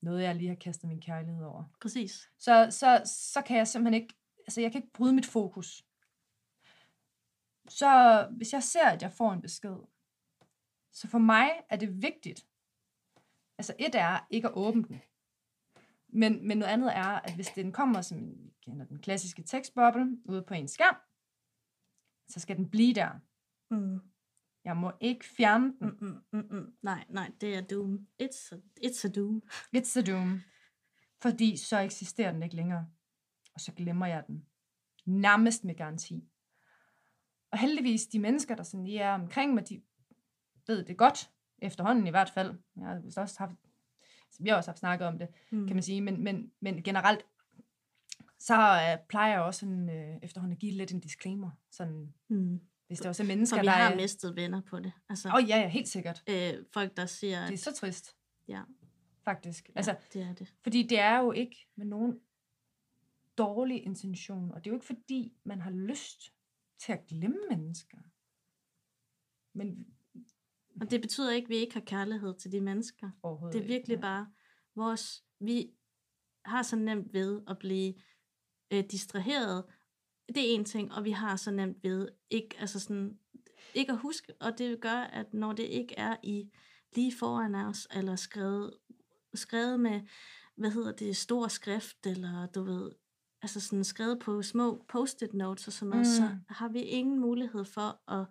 C: noget, jeg lige har kastet min kærlighed over.
D: præcis.
C: Så, så, så kan jeg simpelthen ikke, altså jeg kan ikke bryde mit fokus. Så hvis jeg ser, at jeg får en besked, så for mig er det vigtigt, altså et er ikke at åbne den, men, men noget andet er, at hvis den kommer som en- kender den klassiske tekstboble ude på en skærm, så skal den blive der.
D: Mm.
C: Jeg må ikke fjerne den.
D: Mm, mm, mm, mm. Nej, nej, det er doom. It's a, it's a doom.
C: It's a doom. Fordi så eksisterer den ikke længere. Og så glemmer jeg den. Nærmest med garanti. Og heldigvis, de mennesker, der sådan lige er omkring mig, de ved det godt. Efterhånden i hvert fald. Jeg har også haft, vi har også haft snakket om det,
D: Mm.
C: kan man sige. Men, men, men generelt, så uh, plejer jeg også sådan, uh, efterhånden at give lidt en disclaimer. Sådan,
D: Mm.
C: Hvis der også er mennesker,
D: For vi
C: der
D: har
C: er...
D: mistet venner på det. Altså,
C: Åh oh, ja, ja, helt sikkert.
D: øh, folk, der siger,
C: Det er så trist,
D: ja,
C: faktisk.
D: ja,
C: Altså,
D: det er det.
C: Fordi det er jo ikke med nogen dårlig intention, og det er jo ikke fordi, man har lyst til at glemme mennesker. Men
D: Og det betyder ikke, at vi ikke har kærlighed til de mennesker. Det er virkelig
C: ikke.
D: bare vores... Vi har så nemt ved at blive øh, distraheret. Det er en ting, og vi har så nemt ved ikke, altså sådan, ikke at huske, og det gør, at når det ikke er i lige foran os, eller skrevet, skrevet med, hvad hedder det, stor skrift, eller du ved, altså sådan skrevet på små post-it notes og sådan noget, mm. så har vi ingen mulighed for at,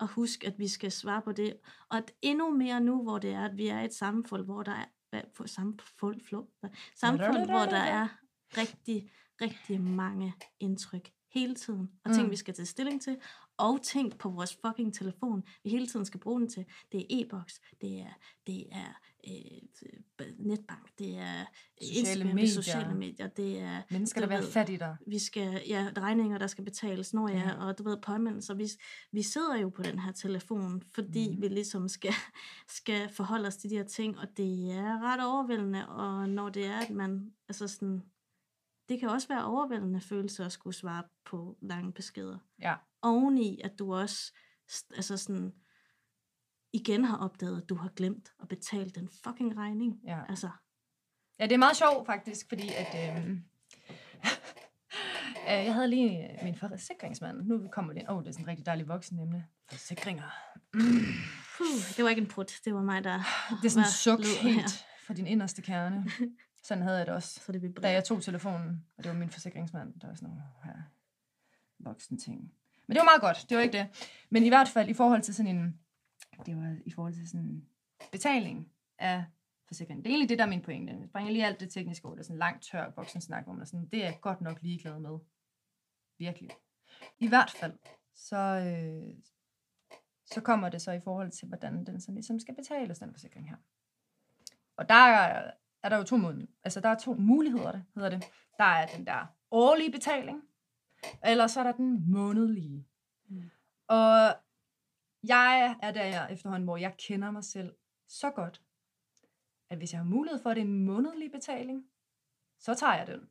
D: at huske, at vi skal svare på det. Og at endnu mere nu, hvor det er, at vi er et samfund, hvor der er for, samfund, hvad, samfund, hvor der er rigtig, rigtig mange indtryk hele tiden, og ting,
C: Mm.
D: vi skal tage stilling til, og ting på vores fucking telefon, vi hele tiden skal bruge den til. Det er e-boks, det er, det er øh, netbank, det er
C: Sociale
D: Instagram, det
C: medier.
D: er sociale medier, det er
C: Mennesker, der vil
D: ved,
C: fat i dig.
D: vi skal, ja, regninger, der skal betales, når ja,
C: Ja.
D: og du ved, påmindelser. Vi, vi sidder jo på den her telefon, fordi mm. vi ligesom skal, skal forholde os til de her ting, og det er ret overvældende, og når det er, at man, altså sådan, det kan også være overvældende følelse at skulle svare på lange beskeder.
C: Ja.
D: Oveni, at du også, altså sådan, igen har opdaget, at du har glemt at betale den fucking regning.
C: Ja.
D: Altså,
C: Ja, det er meget sjovt faktisk, fordi at... Øh, øh, jeg havde lige øh, min forsikringsmand. Nu kommer det ind. Åh, oh, det er sådan en rigtig dejlig voksen emne. Forsikringer. Mm.
D: puh, det var ikke en prut, det var mig, der
C: Det er sådan en suk helt fra din inderste kerne. Sådan havde jeg det også.
D: Så det
C: Da
D: vibrerer.
C: jeg tog telefonen, og det var min forsikringsmand, der var sådan nogle her voksne ting. Men det var meget godt, det var ikke det. Men i hvert fald i forhold til sådan en, det var i forhold til sådan en betaling af forsikringen. Det er egentlig det, der er min pointe. Jeg springer lige alt det tekniske over. Det er sådan en lang, tør voksensnak, hvor man er sådan, det er jeg godt nok ligeglad med. Virkelig. I hvert fald, så, øh, så kommer det så i forhold til, hvordan den så ligesom skal betales, den forsikring her. Og der er, er der jo to måder. Altså, der er to muligheder, det hedder det. Der er den der årlige betaling, eller så er der den månedlige.
D: Mm.
C: Og jeg er der efterhånden, hvor jeg kender mig selv så godt, at hvis jeg har mulighed for, at det er en månedlig betaling, så tager jeg den.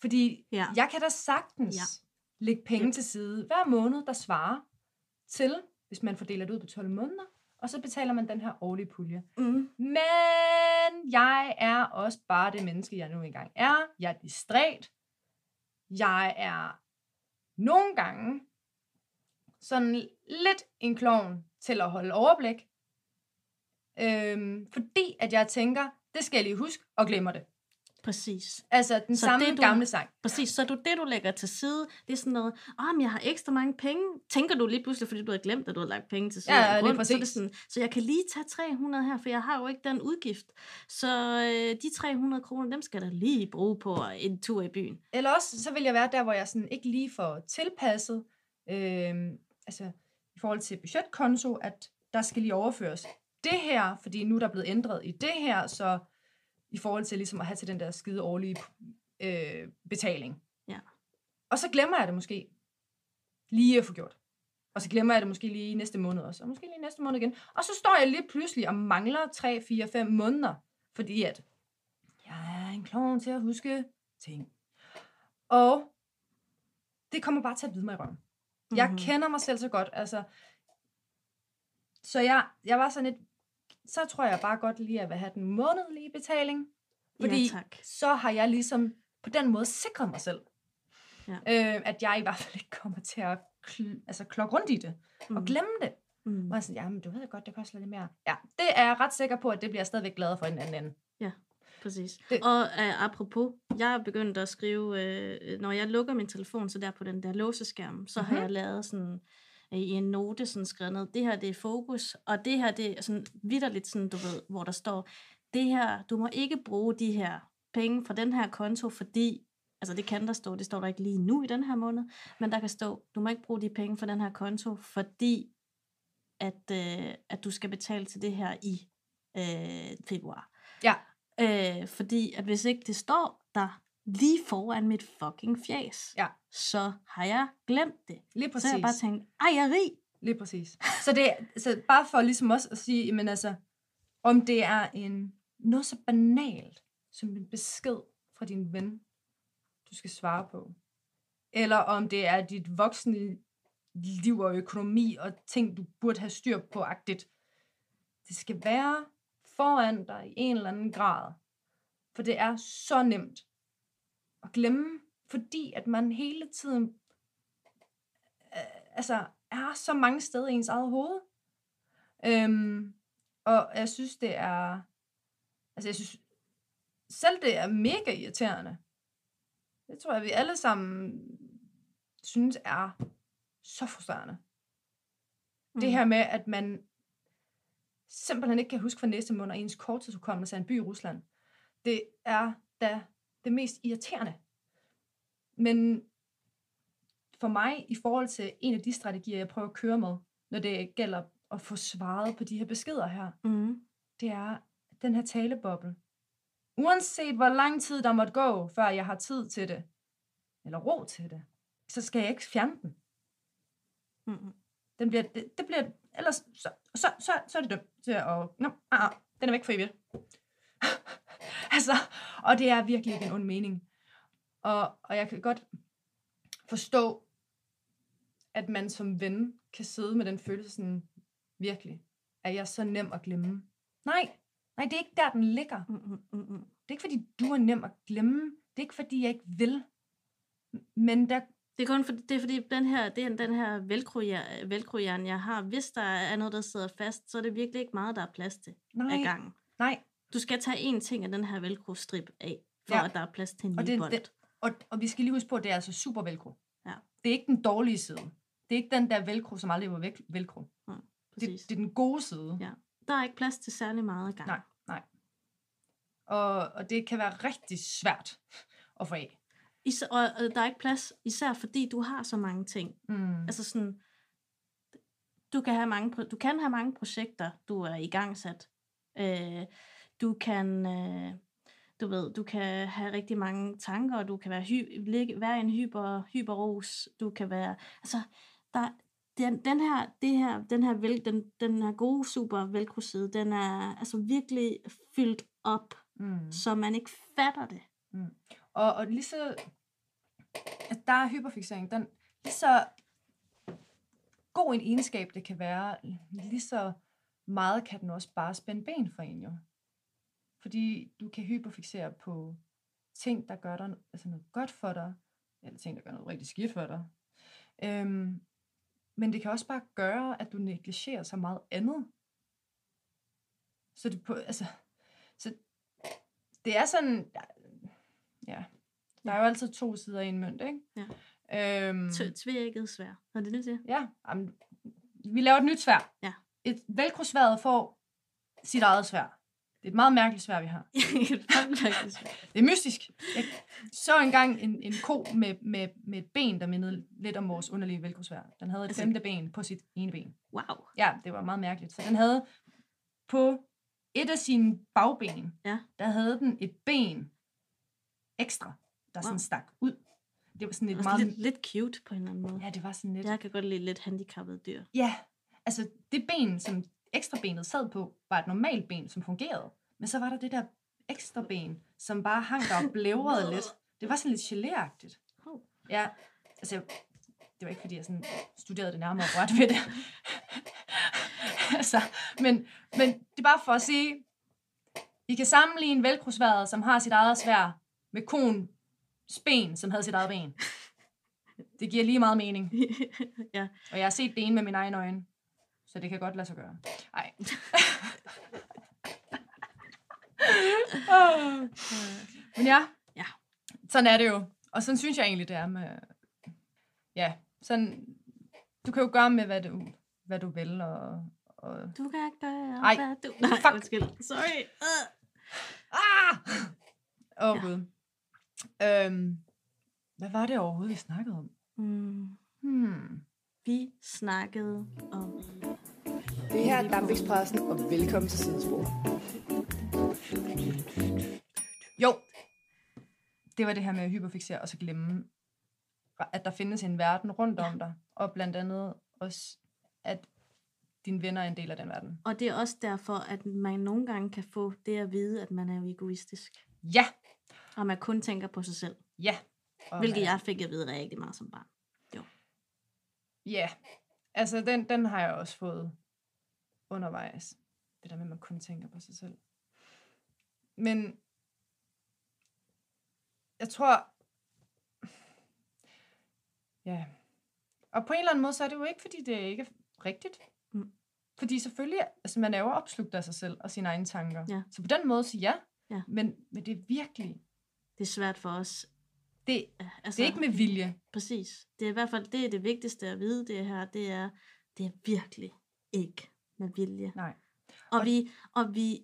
C: Fordi
D: Ja.
C: jeg kan da sagtens
D: Ja.
C: ja. lægge penge til side hver måned, der svarer til, hvis man fordeler det ud på 12 måneder, og så betaler man den her årlige pulje.
D: Mm.
C: Men jeg er også bare det menneske, jeg nu engang er. Jeg er distræt. Jeg er nogle gange sådan lidt en klovn til at holde overblik. Øhm, fordi at jeg tænker, det skal jeg lige huske, og glemmer det.
D: Præcis.
C: Altså den
D: Så
C: samme
D: det, du-
C: gamle sang.
D: Præcis, så er du det, du lægger til side, det er sådan noget, åh, men jeg har ekstra mange penge. Tænker du lige pludselig, fordi du havde glemt, at du havde lagt penge til side.
C: Ja, ja,
D: grund, så, er det
C: præcis.
D: sådan, så jeg kan lige tage 300 her, for jeg har jo ikke den udgift. Så øh, de 300 kroner, dem skal da lige bruge på en tur i byen.
C: Eller også, så vil jeg være der, hvor jeg sådan ikke lige får tilpasset, øhm, altså i forhold til budgetkonto, at der skal lige overføres det her, fordi nu er der blevet ændret i det her, så i forhold til ligesom at have til den der skide årlige øh, betaling.
D: Ja.
C: Og så glemmer jeg det måske lige at få gjort. Og så glemmer jeg det måske lige næste måned også, og måske lige næste måned igen. Og så står jeg lige pludselig og mangler 3, 4, 5 måneder, fordi at jeg er en klovn til at huske ting. Og det kommer bare til at bide mig i røven. Mm-hmm. Jeg
D: Mhm.
C: kender mig selv så godt, altså. Så jeg, jeg var sådan lidt, så tror jeg bare godt lige, at jeg vil have den månedlige betaling. Fordi
D: Ja, tak.
C: så har jeg ligesom på den måde sikret mig selv.
D: Ja.
C: Øh, at jeg i hvert fald ikke kommer til at kl- altså, klokke rundt i det mm. og glemme det.
D: Mm.
C: Og jeg sådan, jamen du ved godt, det koster lidt mere. Ja, det er jeg ret sikker på, at det bliver jeg stadigvæk glad for i den anden ende.
D: Præcis.
C: Det-.
D: Og uh, apropos, jeg er begyndt at skrive, uh, når jeg lukker min telefon, så der på den der låseskærm, så mm-hmm. har
C: Mhm.
D: jeg lavet sådan i en note sådan skrevet ned, det her det er fokus, og det her det er sådan vidderligt sådan, du ved, hvor der står, det her, du må ikke bruge de her penge fra den her konto, fordi, altså det kan der stå, det står der ikke lige nu i den her måned, men der kan stå, du må ikke bruge de penge fra den her konto, fordi at, uh, at du skal betale til det her i uh, februar.
C: Ja.
D: Øh, fordi at hvis ikke det står der lige foran mit fucking fjæs,
C: Ja.
D: så har jeg glemt det.
C: Lige
D: Så har jeg bare
C: præcis.
D: tænkt, ej, jeg er rig.
C: Lige præcis. Så det så bare for ligesom også at sige, men altså, om det er en noget så banalt som en besked fra din ven, du skal svare på, eller om det er dit voksne liv og økonomi og ting, du burde have styr på agtigt. Det skal være foran dig i en eller anden grad. For det er så nemt at glemme, fordi at man hele tiden øh, altså, er så mange steder i ens eget hoved. Øhm, og jeg synes, det er... Altså, jeg synes selv det er mega irriterende. Det tror jeg, vi alle sammen synes er så frustrerende. Mm. Det her med, at man simpelthen ikke kan huske fra næste måned, og ens korttidshukommelse af en by i Rusland. Det er da det mest irriterende. Men for mig, i forhold til en af de strategier, jeg prøver at køre med, når det gælder at få svaret på de her beskeder her,
D: Mm.
C: det er den her taleboble. Uanset hvor lang tid der måtte gå, før jeg har tid til det, eller ro til det, så skal jeg ikke fjerne den.
D: Mm.
C: Den bliver, det, det bliver, ellers så, så, så, så er det dømt til at, nå, ah, ah, den er væk for evigt. altså, og det er virkelig ikke en ond mening. Og, og jeg kan godt forstå, at man som ven kan sidde med den følelse sådan, virkelig, er jeg så nem at glemme. Nej, nej, det er ikke der, den ligger.
D: Mm, mm, mm.
C: Det er ikke, fordi du er nem at glemme. Det er ikke, fordi jeg ikke vil. Men der,
D: Det er kun fordi, det er fordi den her, det er den her velcro- jeg har, hvis der er noget, der sidder fast, så er det virkelig ikke meget, der er plads til
C: nej,
D: ad gangen.
C: nej.
D: Du skal tage én ting af den her velcro-strip af, for
C: Ja.
D: ja. at der er plads til en
C: Og
D: ny
C: det-
D: bold.
C: det- Og, og vi skal lige huske på, at det er altså super velcro.
D: Ja.
C: Det er ikke den dårlige side. Det er ikke den der velcro, som aldrig var velcro. Det,
D: Præcis.
C: det er den gode side.
D: Ja. Der er ikke plads til særlig meget ad gangen.
C: Nej, nej. Og, og det kan være rigtig svært at få af.
D: Især, og, og der er ikke plads, især fordi du har så mange ting.
C: Mm.
D: Altså sådan, du kan have mange, du kan have mange projekter, du er i gang sat. Øh, du kan, øh, du ved, du kan have rigtig mange tanker, og du kan være, hy, ligge, være en hyper, hyperros, du kan være, altså, der, den, den her, det her, den her, vel, den, den her gode super velcro side, den er altså virkelig fyldt op,
C: Mm.
D: så man ikke fatter det.
C: Og, og lige så... At der er hyperfixering, den lige så god en egenskab, det kan være, lige så meget kan den også bare spænde ben for en jo. Fordi du kan hyperfixere på ting, der gør dig altså noget godt for dig, eller ting, der gør noget rigtig skidt for dig. Øhm, men det kan også bare gøre, at du negligerer så meget andet. Så det på, altså, så det er sådan, ja, der er jo altid to sider i en mønt, ikke?
D: Ja.
C: Øhm.
D: Tvækket svær. Er det det, til?
C: ja, jamen, vi laver et nyt svær.
D: Ja.
C: Et velcro-sværet får sit eget svær. Det er et meget mærkeligt svær, vi har. Det er mystisk. Jeg så engang en, en ko med, med, med et ben, der mindede lidt om vores underlige velcro-svær. Den havde et
D: Altså-
C: femte ben på sit ene ben.
D: Wow.
C: Ja, det var meget mærkeligt. Så den havde på et af sine bagben,
D: Ja.
C: der havde den et ben ekstra, der sådan
D: Wow.
C: stak ud. Det var sådan et meget...
D: lidt, lidt cute på en eller anden måde.
C: Ja, det var sådan lidt...
D: Jeg kan godt lide lidt handicappede dyr.
C: Ja, altså det ben, som ekstra benet sad på, var et normalt ben, som fungerede. Men så var der det der ekstra ben, som bare hang der og blævrede lidt. Det var sådan lidt geléagtigt. Ja, altså det var ikke fordi, jeg sådan studerede det nærmere og rørte ved det. altså, men, men det er bare for at sige, I kan sammenligne velcro som har sit eget svær, med kon ben, som havde sit eget ben. Det giver lige meget mening.
D: ja.
C: Og jeg har set det ene med mine egne øjne. Så det kan godt lade sig gøre. Nej. Men ja.
D: Ja.
C: Sådan er det jo. Og sådan synes jeg egentlig, det er med... Ja, sådan... Du kan jo gøre med, hvad du, hvad du vil, og... og
D: Du kan gøre,
C: Ej,
D: hvad du...
C: fuck.
D: Nej, undskyld. Sorry. Uh.
C: ah! Åh, oh,
D: Ja.
C: Gud. Øhm, hvad var det overhovedet, vi snakkede om?
D: Mm.
C: Hmm.
D: Vi snakkede om...
B: Det her er Dampexpressen, og velkommen til Sidespor.
C: Jo, det var det her med at hyperfixere og så glemme, at der findes en verden rundt om dig, og blandt andet også, at dine venner er en del af den verden.
D: Og det er også derfor, at man nogle gange kan få det at vide, at man er egoistisk.
C: Ja,
D: Og man kun tænker på sig selv.
C: ja. Og
D: Hvilket
C: man-
D: jeg fik at vide rigtig meget som barn.
C: Ja, altså den, den har jeg også fået undervejs. Det der med, at man kun tænker på sig selv. Men jeg tror, ja, og på en eller anden måde, så er det jo ikke, fordi det ikke er rigtigt.
D: Mm.
C: Fordi selvfølgelig, altså man er jo opslugt af sig selv og sine egne tanker.
D: Ja.
C: Så på den måde, så ja.
D: Ja.
C: Men, men det er virkelig,
D: Det er svært for os.
C: Det,
D: Altså,
C: det er ikke med vilje.
D: Præcis. Det er i hvert fald det, er det vigtigste at vide, det her, det er, det er virkelig ikke med vilje.
C: Nej.
D: Og,
C: Og-
D: vi, og vi,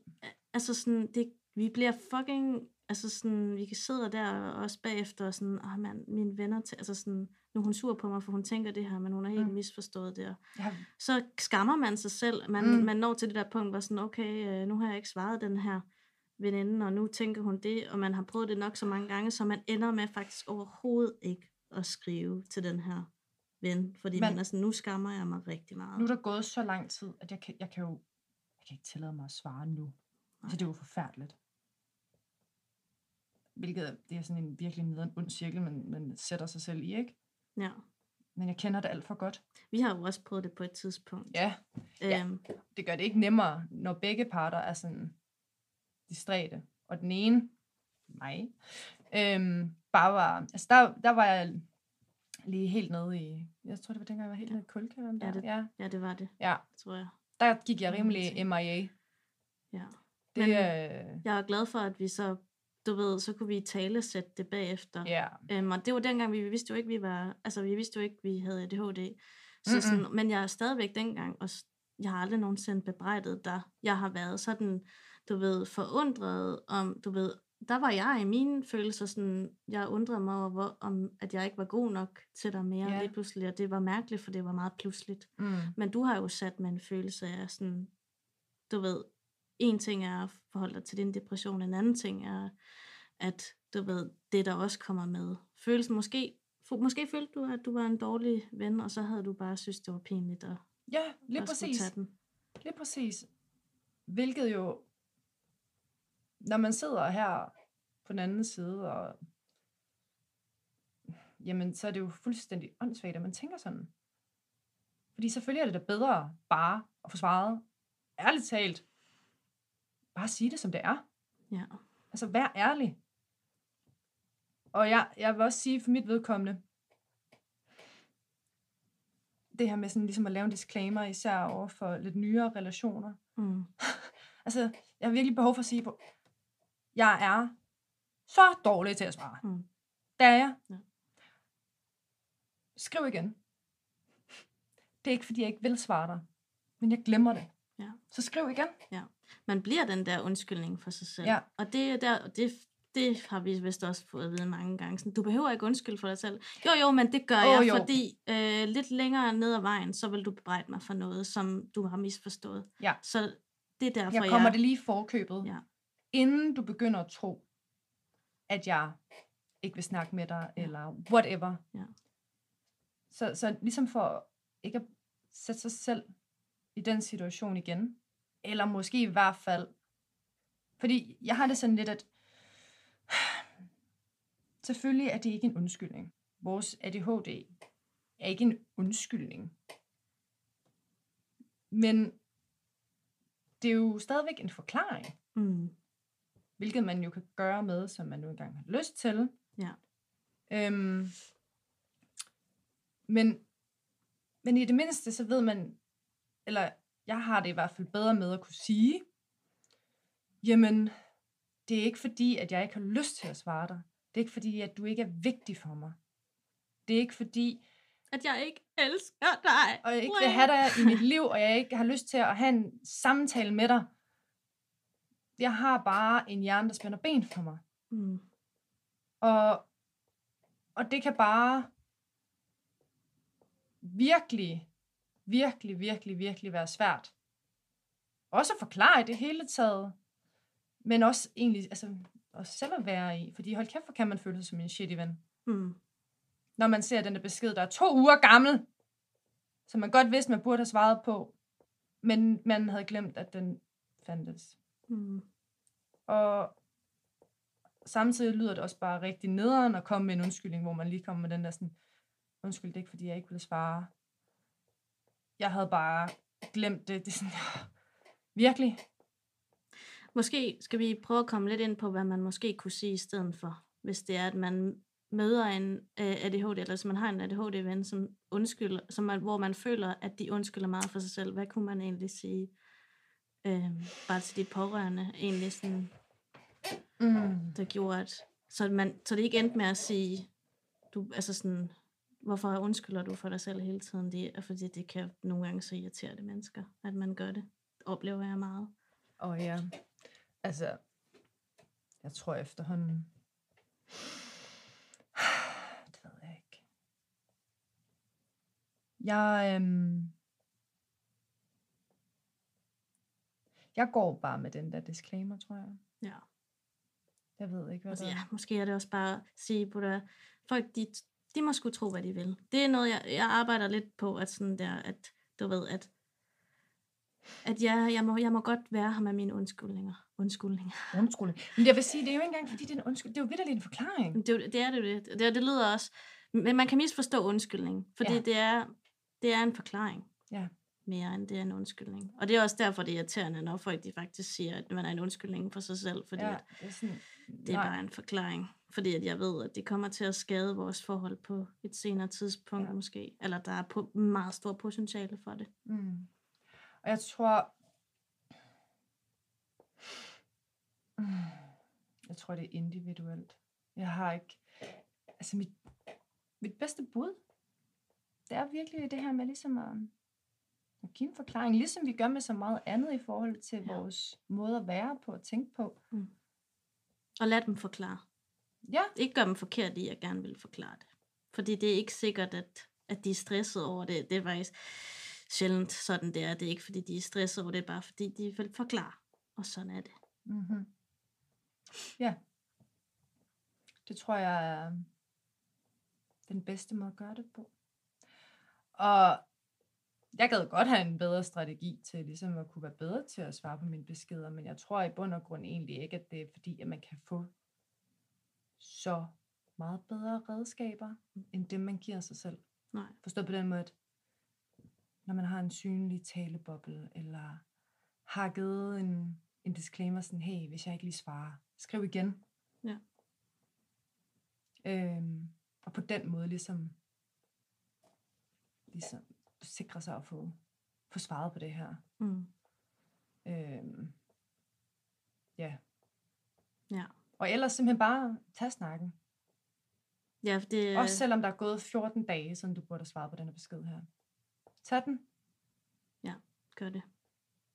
D: altså sådan, det, vi bliver fucking, altså sådan, vi kan sidde der og også bagefter og sådan, åh mand, mine venner, tæ- altså sådan, nu er hun sur på mig, for hun tænker det her, men hun har helt
C: Mm.
D: misforstået det. Og
C: har,
D: så skammer man sig selv. Man,
C: Mm.
D: mm. man når til det der punkt, hvor sådan, okay, øh, nu har jeg ikke svaret den her veninde, og nu tænker hun det, og man har prøvet det nok så mange gange, så man ender med faktisk overhovedet ikke at skrive til den her ven, fordi
C: Men-
D: man er sådan, nu skammer jeg mig rigtig meget.
C: nu er der gået så lang tid, at jeg kan, jeg kan jo jeg kan ikke tillade mig at svare nu. Altså, det er jo forfærdeligt. Hvilket det er sådan en virkelig nederen ond cirkel, man, man sætter sig selv i, ikke?
D: Ja.
C: Men jeg kender det alt for godt.
D: Vi har jo også prøvet det på et tidspunkt.
C: Ja, Ja.
D: Øhm,
C: det gør det ikke nemmere, når begge parter er sådan distræte. Og den ene, mig, øhm, bare var, altså der, der var jeg lige helt nede i, jeg tror det var dengang, jeg var helt nede i kulkælderen der.
D: Ja, det-
C: ja,
D: ja, det var det,
C: ja,
D: tror jeg.
C: der gik jeg rimelig. MIA.
D: Ja.
C: Det,
D: Men-
C: øh,
D: Jeg er glad for, at vi så, du ved, så kunne vi tale sætte det bagefter.
C: ja,
D: Øhm, og det var dengang, vi vidste jo ikke, vi var, altså vi vidste jo ikke, vi havde ADHD. Så
C: Mm-mm.
D: sådan, men jeg er stadigvæk dengang, og jeg har aldrig nogensinde bebrejdet dig. Jeg har været sådan, du ved, forundret om, du ved, der var jeg i mine følelser sådan, jeg undrede mig over, hvor, om, at jeg ikke var god nok til dig mere
C: Ja.
D: lige pludselig, og det var mærkeligt, for det var meget pludseligt.
C: mm,
D: Men du har jo sat med en følelse af sådan, du ved, en ting er at forholde dig til din depression, en anden ting er, at du ved, det der også kommer med. Følelsen, måske, måske følte du, at du var en dårlig ven, og så havde du bare synes, det var pinligt at,
C: ja, lige
D: at
C: præcis.
D: tage den.
C: Lige præcis. Hvilket jo, når man sidder her på den anden side, og jamen, så er det jo fuldstændig åndssvagt, at man tænker sådan. Fordi selvfølgelig er det da bedre bare at få svaret, ærligt talt, bare sige det, som det er.
D: Ja.
C: Altså, vær ærlig. Og jeg, jeg vil også sige for mit vedkommende, det her med sådan ligesom at lave en disclaimer, især over for lidt nyere relationer.
D: Mm.
C: Altså, jeg har virkelig behov for at sige jeg er så dårlig til at svare.
D: Mm.
C: Det er jeg.
D: Ja.
C: Skriv igen. Det er ikke, fordi jeg ikke vil svare dig, men jeg glemmer det.
D: Ja.
C: Så skriv igen.
D: Man bliver den der undskyldning for sig selv.
C: Ja.
D: Og det, er der, det, det har vi vist også fået at vide mange gange. Sådan, du behøver ikke undskylde for dig selv. Jo, jo, men det gør
C: Åh,
D: jeg,
C: jo.
D: fordi øh, lidt længere ned ad vejen, så vil du bebrejde mig for noget, som du har misforstået.
C: Ja.
D: Så det er derfor,
C: Jeg kommer
D: jeg...
C: det lige forkøbet.
D: Ja.
C: Inden du begynder at tro, at jeg ikke vil snakke med dig,
D: Ja.
C: eller whatever.
D: Ja.
C: Så, så ligesom for ikke at sætte sig selv i den situation igen. Eller måske i hvert fald. Fordi jeg har det sådan lidt, at selvfølgelig er det ikke en undskyldning. Vores ADHD er ikke en undskyldning. Men det er jo stadigvæk en forklaring,
D: Mm.
C: Hvilket man jo kan gøre med, som man nu engang har lyst til.
D: Ja.
C: Øhm, men, men i det mindste, så ved man, eller jeg har det i hvert fald bedre med at kunne sige, jamen, det er ikke fordi, at jeg ikke har lyst til at svare dig. Det er ikke fordi, at du ikke er vigtig for mig. Det er ikke fordi,
D: At jeg ikke elsker dig.
C: og jeg ikke vil have dig i mit liv, og jeg ikke har lyst til at have en samtale med dig. Jeg har bare en hjerne, der spænder ben for mig.
D: Mm.
C: Og, og det kan bare virkelig, virkelig, virkelig, virkelig være svært. Også at forklare i det hele taget. Men også egentlig, altså, også selv at være i. Fordi hold kæft, hvor kan man føle sig som en shitty ven.
D: Mm.
C: Når man ser den der besked, der er to uger gammel. Som man godt vidste, man burde have svaret på. Men man havde glemt, at den fandtes.
D: Mm.
C: Og samtidig lyder det også bare rigtig nederen at komme med en undskyldning, hvor man lige kommer med den der sådan, undskyld, det er ikke, fordi jeg ikke ville svare. Jeg havde bare glemt det. Det er sådan, virkelig.
D: Måske skal vi prøve at komme lidt ind på, hvad man måske kunne sige i stedet for, hvis det er, at man møder en øh, ADHD, eller hvis man har en ADHD-ven, som undskylder, som man, hvor man føler, at de undskylder meget for sig selv. Hvad kunne man egentlig sige, øh, bare til de pårørende, egentlig sådan,
C: Mm.
D: der gjorde, at, så, man, så det ikke endte med at sige, du, altså sådan, hvorfor undskylder du for dig selv hele tiden? Det er, fordi det kan nogle gange så irritere det mennesker, at man gør det. Oplever jeg meget.
C: Og ja, altså, jeg tror efterhånden, det ved jeg ikke. Jeg, øhm, jeg går bare med den der disclaimer, tror jeg.
D: Ja.
C: Jeg ved ikke, hvad
D: Altså,
C: der
D: ja, måske er det også bare at sige på der, folk, de, de må sgu tro, hvad de vil. Det er noget, jeg, jeg arbejder lidt på, at sådan der, at du ved, at, at ja, jeg må, jeg må godt være her med mine undskyldninger. Undskyldninger.
C: Undskyld. Men jeg vil sige, det er jo ikke engang, fordi det er en undskyld. Det er jo vidderligt en forklaring.
D: Det, er det er det jo det. Det, det lyder også Men man kan misforstå undskyldning, fordi
C: ja.
D: det, er, det er en forklaring.
C: Ja.
D: Mere end det er en undskyldning. Og det er også derfor, det er irriterende, når folk de faktisk siger, at man er en undskyldning for sig selv, fordi
C: ja, det er sådan,
D: det er bare en forklaring. Fordi at jeg ved, at det kommer til at skade vores forhold på et senere tidspunkt
C: Ja.
D: måske. Eller der er på meget stor potentiale for det.
C: Mm. Og jeg tror... Jeg tror, det er individuelt. Jeg har ikke... Altså, mit, mit bedste bud, det er virkelig det her med ligesom at, at give en forklaring, ligesom vi gør med så meget andet i forhold til
D: Ja.
C: vores måde at være på og tænke på.
D: Og lad dem forklare.
C: Ja,
D: Ikke gør dem forkert i, at jeg gerne vil forklare det. Fordi det er ikke sikkert, at, at de er stresset over det. Det er faktisk sjældent sådan, det er. Det er ikke, fordi de er stresset over det, bare fordi de vil forklare. Og sådan er det.
C: Mm-hmm. Ja. Det tror jeg er den bedste måde at gøre det på. Og jeg gad godt have en bedre strategi til ligesom at kunne være bedre til at svare på mine beskeder, men jeg tror i bund og grund egentlig ikke, at det er fordi, at man kan få så meget bedre redskaber, end det man giver sig selv.
D: Nej.
C: Forstået på den måde, at når man har en synlig taleboble, eller har givet en, en disclaimer sådan, hey, hvis jeg ikke lige svarer, skriv igen.
D: Ja.
C: Øhm, og på den måde ligesom, ligesom sikre sig at få, få svaret på det her.
D: Mm.
C: Øhm, ja.
D: Ja.
C: Og ellers simpelthen bare tage snakken.
D: Ja, det,
C: Også selvom der er gået 14 dage, siden du burde have svaret på denne besked her. Tag den,
D: gør det.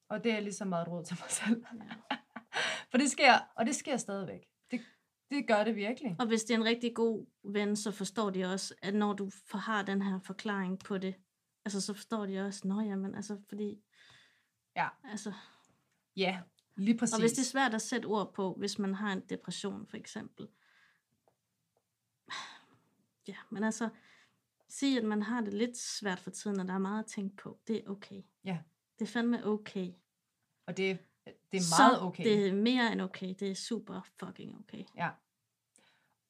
C: og det er lige så meget et råd til mig selv.
D: Ja.
C: For det sker, og det sker stadigvæk. Det, det gør det virkelig.
D: Og hvis det er en rigtig god ven, så forstår de også, at når du har den her forklaring på det, altså så forstår de også, nå jamen, altså fordi,
C: Ja.
D: altså,
C: Ja, lige præcis.
D: og hvis det er svært at sætte ord på, hvis man har en depression for eksempel, ja, men altså, sige, at man har det lidt svært for tiden, og der er meget at tænke på, det er okay.
C: Ja.
D: Det er fandme okay.
C: Og det, det er
D: Så
C: meget okay.
D: det er mere end okay. Det er super fucking okay.
C: Ja.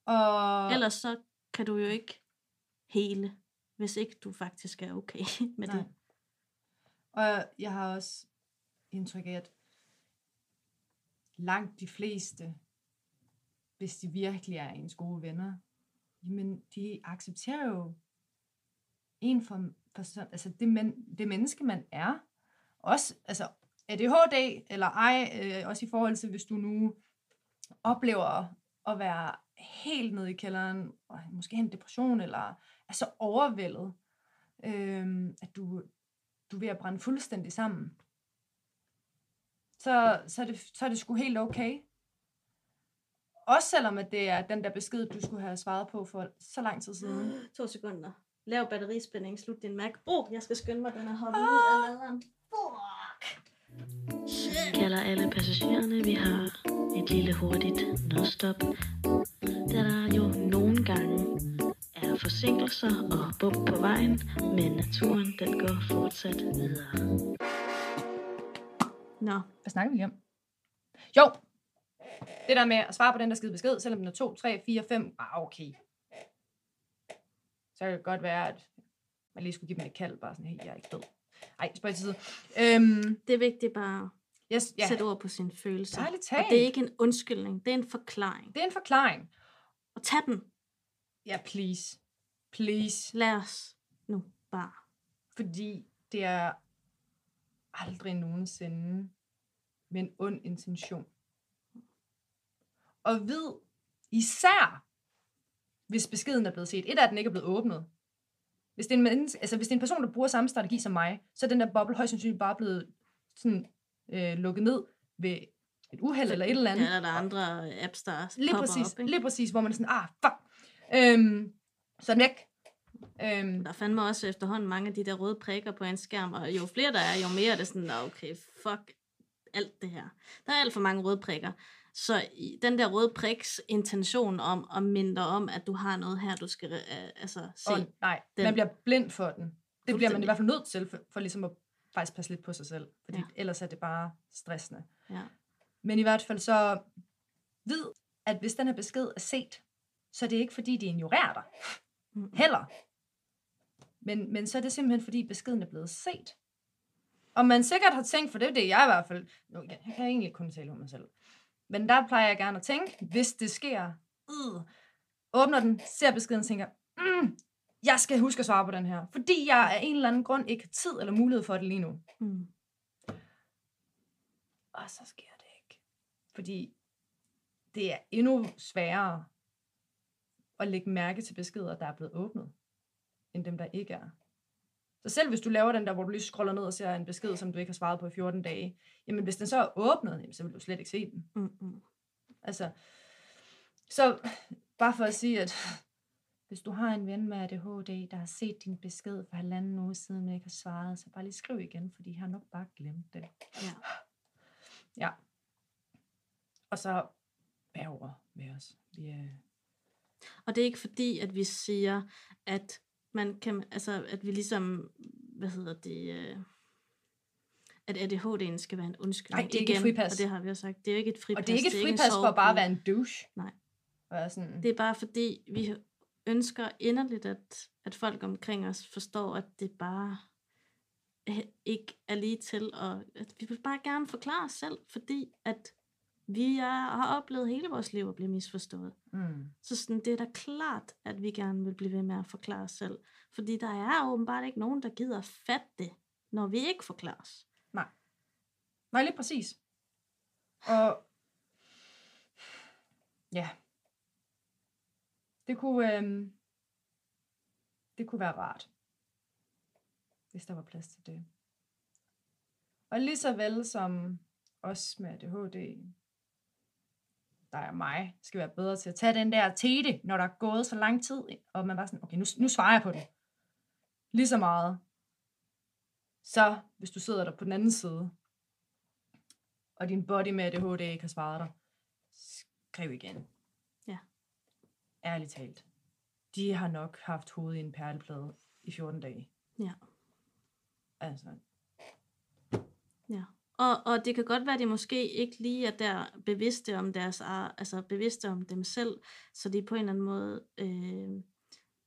C: Og,
D: Ellers så kan du jo ikke hele, hvis ikke du faktisk er okay med
C: Nej.
D: det.
C: Og jeg har også indtryk af, at langt de fleste, hvis de virkelig er ens gode venner, jamen de accepterer jo en for, for altså det, men, det menneske, man er. Også, altså ADHD eller ej, øh, også i forhold til, hvis du nu oplever at være helt nede i kælderen, og måske en depression, eller er så overvældet, øh, at du, du er ved at brænde fuldstændig sammen, så, så, er det, så er det sgu helt okay. Også selvom at det er den der besked, du skulle have svaret på for så lang tid siden.
D: To sekunder. Lav batterispænding, slut din Mac. Åh, oh, jeg skal skynde mig, den er hoppet ud af laderen. Fuck.
A: kalder alle passagererne. Vi har et lille hurtigt nødstop, der jo nogle gange er forsinkelser og bump på vejen, men naturen den går fortsat videre.
D: Nå,
C: Hvad snakker vi lige om? Jo, det der med at svare på den der skide besked, selvom den er 2, 3, 4, 5, ah okay. Så kan det godt være, at man lige skulle give mig et kald, bare sådan, hey, jeg er ikke død. Ej, spørg til side. Øhm,
D: det er vigtigt bare
C: yes,
D: at
C: ja,
D: sætte ord på sine følelser.
C: Ærligt
D: Og det er ikke en undskyldning, det er en forklaring.
C: det er en forklaring.
D: Og tag den.
C: Ja, please. Please.
D: Lad os nu bare.
C: Fordi det er aldrig nogensinde med en ond intention. Og vid, især hvis beskeden er blevet set. Et er, at den ikke er blevet åbnet. Hvis det, er en menneske, altså hvis det er en person, der bruger samme strategi som mig, så er den der boble højst sandsynligt bare blevet sådan, øh, lukket ned ved et uheld eller et eller andet.
D: Ja, eller der er andre apps, der
C: Lige præcis,
D: op. Ikke?
C: lige præcis, hvor man er sådan, ah, fuck. Øhm, så væk. Øhm,
D: Der er fandme også efterhånden mange af de der røde prikker på en skærm, og jo flere der er, jo mere er det sådan, "Nå, okay, fuck alt det her. Der er alt for mange røde prikker. Så den der røde priks intention om at minde dig om, at du har noget her, du skal øh, altså, se.
C: og nej,
D: den-
C: man bliver blind for den. Det bliver man i hvert fald nødt til, for, for ligesom at faktisk passe lidt på sig selv. Fordi
D: ja.
C: ellers er det bare stressende.
D: Ja.
C: Men i hvert fald så vid, at hvis den her besked er set, så er det ikke fordi, de ignorerer dig.
D: Mm.
C: Heller. Men, men så er det simpelthen, fordi beskeden er blevet set. Og man sikkert har tænkt, for det er det, jeg i hvert fald, nu, jeg kan egentlig kun tale om mig selv, men der plejer jeg gerne at tænke, hvis det sker, øh, åbner den, ser beskeden, tænker, mm, jeg skal huske at svare på den her, fordi jeg af en eller anden grund ikke har tid eller mulighed for det lige nu.
D: Mm.
C: Og så sker det ikke. Fordi det er endnu sværere at lægge mærke til beskeder, der er blevet åbnet, end dem, der ikke er. Så selv hvis du laver den der, hvor du lige scroller ned og ser en besked, som du ikke har svaret på i 14 dage, jamen hvis den så er åbnet, jamen, så vil du slet ikke se den.
D: Mm. Mm.
C: Altså, så bare for at sige, at hvis du har en ven med ADHD, der har set din besked for halvanden uge siden, men ikke har svaret, så bare lige skriv igen, fordi jeg har nok bare glemt det.
D: Ja.
C: Ja. Og så bær over med os. Vi er...
D: Og det er ikke fordi, at vi siger, at man kan, altså, at vi ligesom, hvad hedder det, øh, at ADHD'en skal være en undskyldning.
C: Nej, det er ikke et
D: Igen,
C: fripas.
D: Og det har vi også sagt. Det er jo ikke et fripas.
C: Og det er ikke et fripas for bare at være en douche.
D: Nej.
C: Sådan,
D: Det er bare fordi, vi ønsker inderligt, at, at folk omkring os forstår, at det bare ikke er lige til, og at vi vil bare gerne forklare os selv, fordi at vi er, har oplevet hele vores liv at blive misforstået.
C: mm,
D: Så sådan, det er da klart, at vi gerne vil blive ved med at forklare os selv. Fordi der er åbenbart ikke nogen, der gider fatte det, når vi ikke forklarer os.
C: nej, lige præcis. Og ja, det kunne, øhm, det kunne være rart, hvis der var plads til det. Og lige så vel som os med ADHD, der er mig, skal være bedre til at tage den der tete, når der er gået så lang tid, og man bare sådan, okay, nu, nu svarer jeg på det. Lige så meget. Så hvis du sidder der på den anden side, og din body med ADHD ikke har svaret dig, skriv igen.
D: Ja.
C: Ærligt talt. De har nok haft hovedet i en perleplade i 14 dage.
D: Ja.
C: Altså,
D: Ja. Og, og det kan godt være, at de måske ikke lige er der bevidste om deres, altså bevidste om dem selv, så de på en eller anden måde, øh,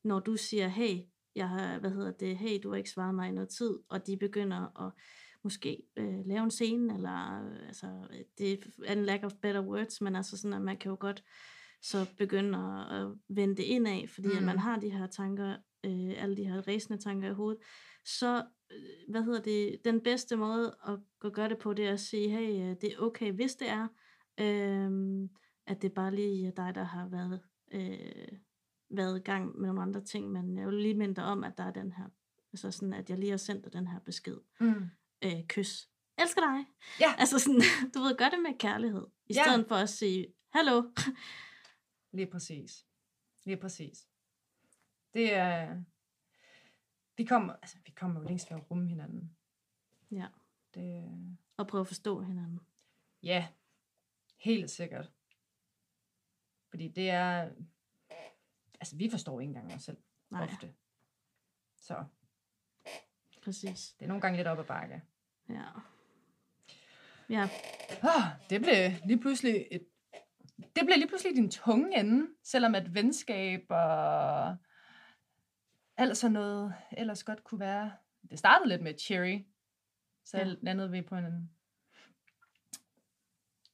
D: når du siger, hey, jeg har, hvad hedder det, hey, du har ikke svaret mig i noget tid, og de begynder at måske øh, lave en scene, eller øh, altså, det er en lack of better words, men altså sådan, at man kan jo godt så begynde at, at vende det indad, fordi mm. at man
C: Mm.
D: har de her tanker, øh, alle de her ræsende tanker i hovedet, så hvad hedder det, den bedste måde at gå- gøre det på, det er at sige, hey, øh, det er okay, hvis det er, øh, at det bare lige er dig, der har været, øh, været i gang med nogle andre ting, men jeg vil lige minde dig om, at der er den her, altså sådan, at jeg lige har sendt dig den her besked.
C: mm.
D: Øh, kys. Elsker dig.
C: Ja.
D: Altså sådan, du ved, gør det med kærlighed, i
C: Ja.
D: stedet for at sige, hallo.
C: Lige præcis. Lige præcis. Det er... Vi kommer, altså, vi kommer jo længst ved at rumme hinanden.
D: Ja.
C: Det,
D: Og prøve at forstå hinanden.
C: ja, helt sikkert. Fordi det er... Altså, vi forstår ikke engang os selv
D: Nej,
C: ofte. Så
D: præcis.
C: det er nogle gange lidt op ad bakke.
D: Ja. Ja,
C: Oh, det blev lige pludselig et, det blev lige pludselig din tunge ende, selvom at venskab og alt sådan noget ellers godt kunne være. Det startede lidt med cherry, så
D: Ja.
C: landede vi på en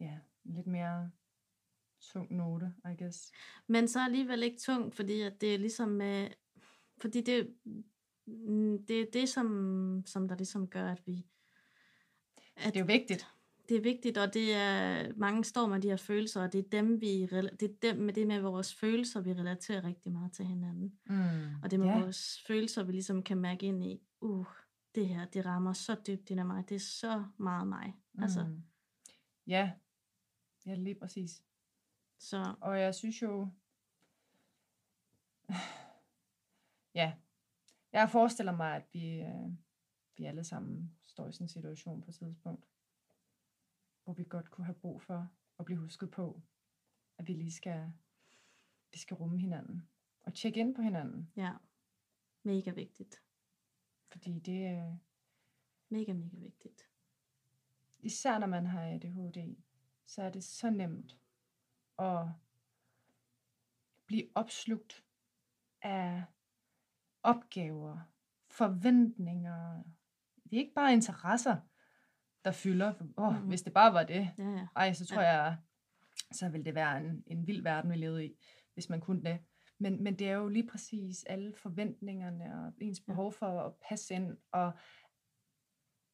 C: ja, lidt mere tung note, I guess.
D: Men så alligevel ikke tungt, fordi at det er ligesom med, fordi det, mm, det er det, som, som der ligesom gør, at vi, at
C: Det er jo vigtigt.
D: Det er vigtigt, og det er, mange står med de her følelser, og det er dem, vi, det er dem med det med vores følelser, vi relaterer rigtig meget til hinanden.
C: Mm.
D: Og det med
C: ja.
D: vores følelser, vi ligesom kan mærke ind i, uh, det her, det rammer så dybt ind af mig, det er så meget mig. Mm. Altså,
C: Mm. Ja, ja, lige præcis.
D: så
C: Og jeg synes jo, ja, jeg forestiller mig, at vi, øh, vi alle sammen står i sådan en situation på et tidspunkt, hvor vi godt kunne have brug for at blive husket på, at vi lige skal, vi skal rumme hinanden og tjekke ind på hinanden,
D: ja, mega vigtigt.
C: fordi det er,
D: Mega, mega vigtigt.
C: især når man har ADHD, så er det så nemt at blive opslugt af opgaver, forventninger. Det er ikke bare interesser, der fylder. Oh,
D: Mhm.
C: hvis det bare var det.
D: Ja, ja.
C: Ej, så tror jeg, så ville det være en, en vild verden, vi levede i, hvis man kunne det. Men, men det er jo lige præcis alle forventningerne og ens
D: Ja.
C: behov for at passe ind, og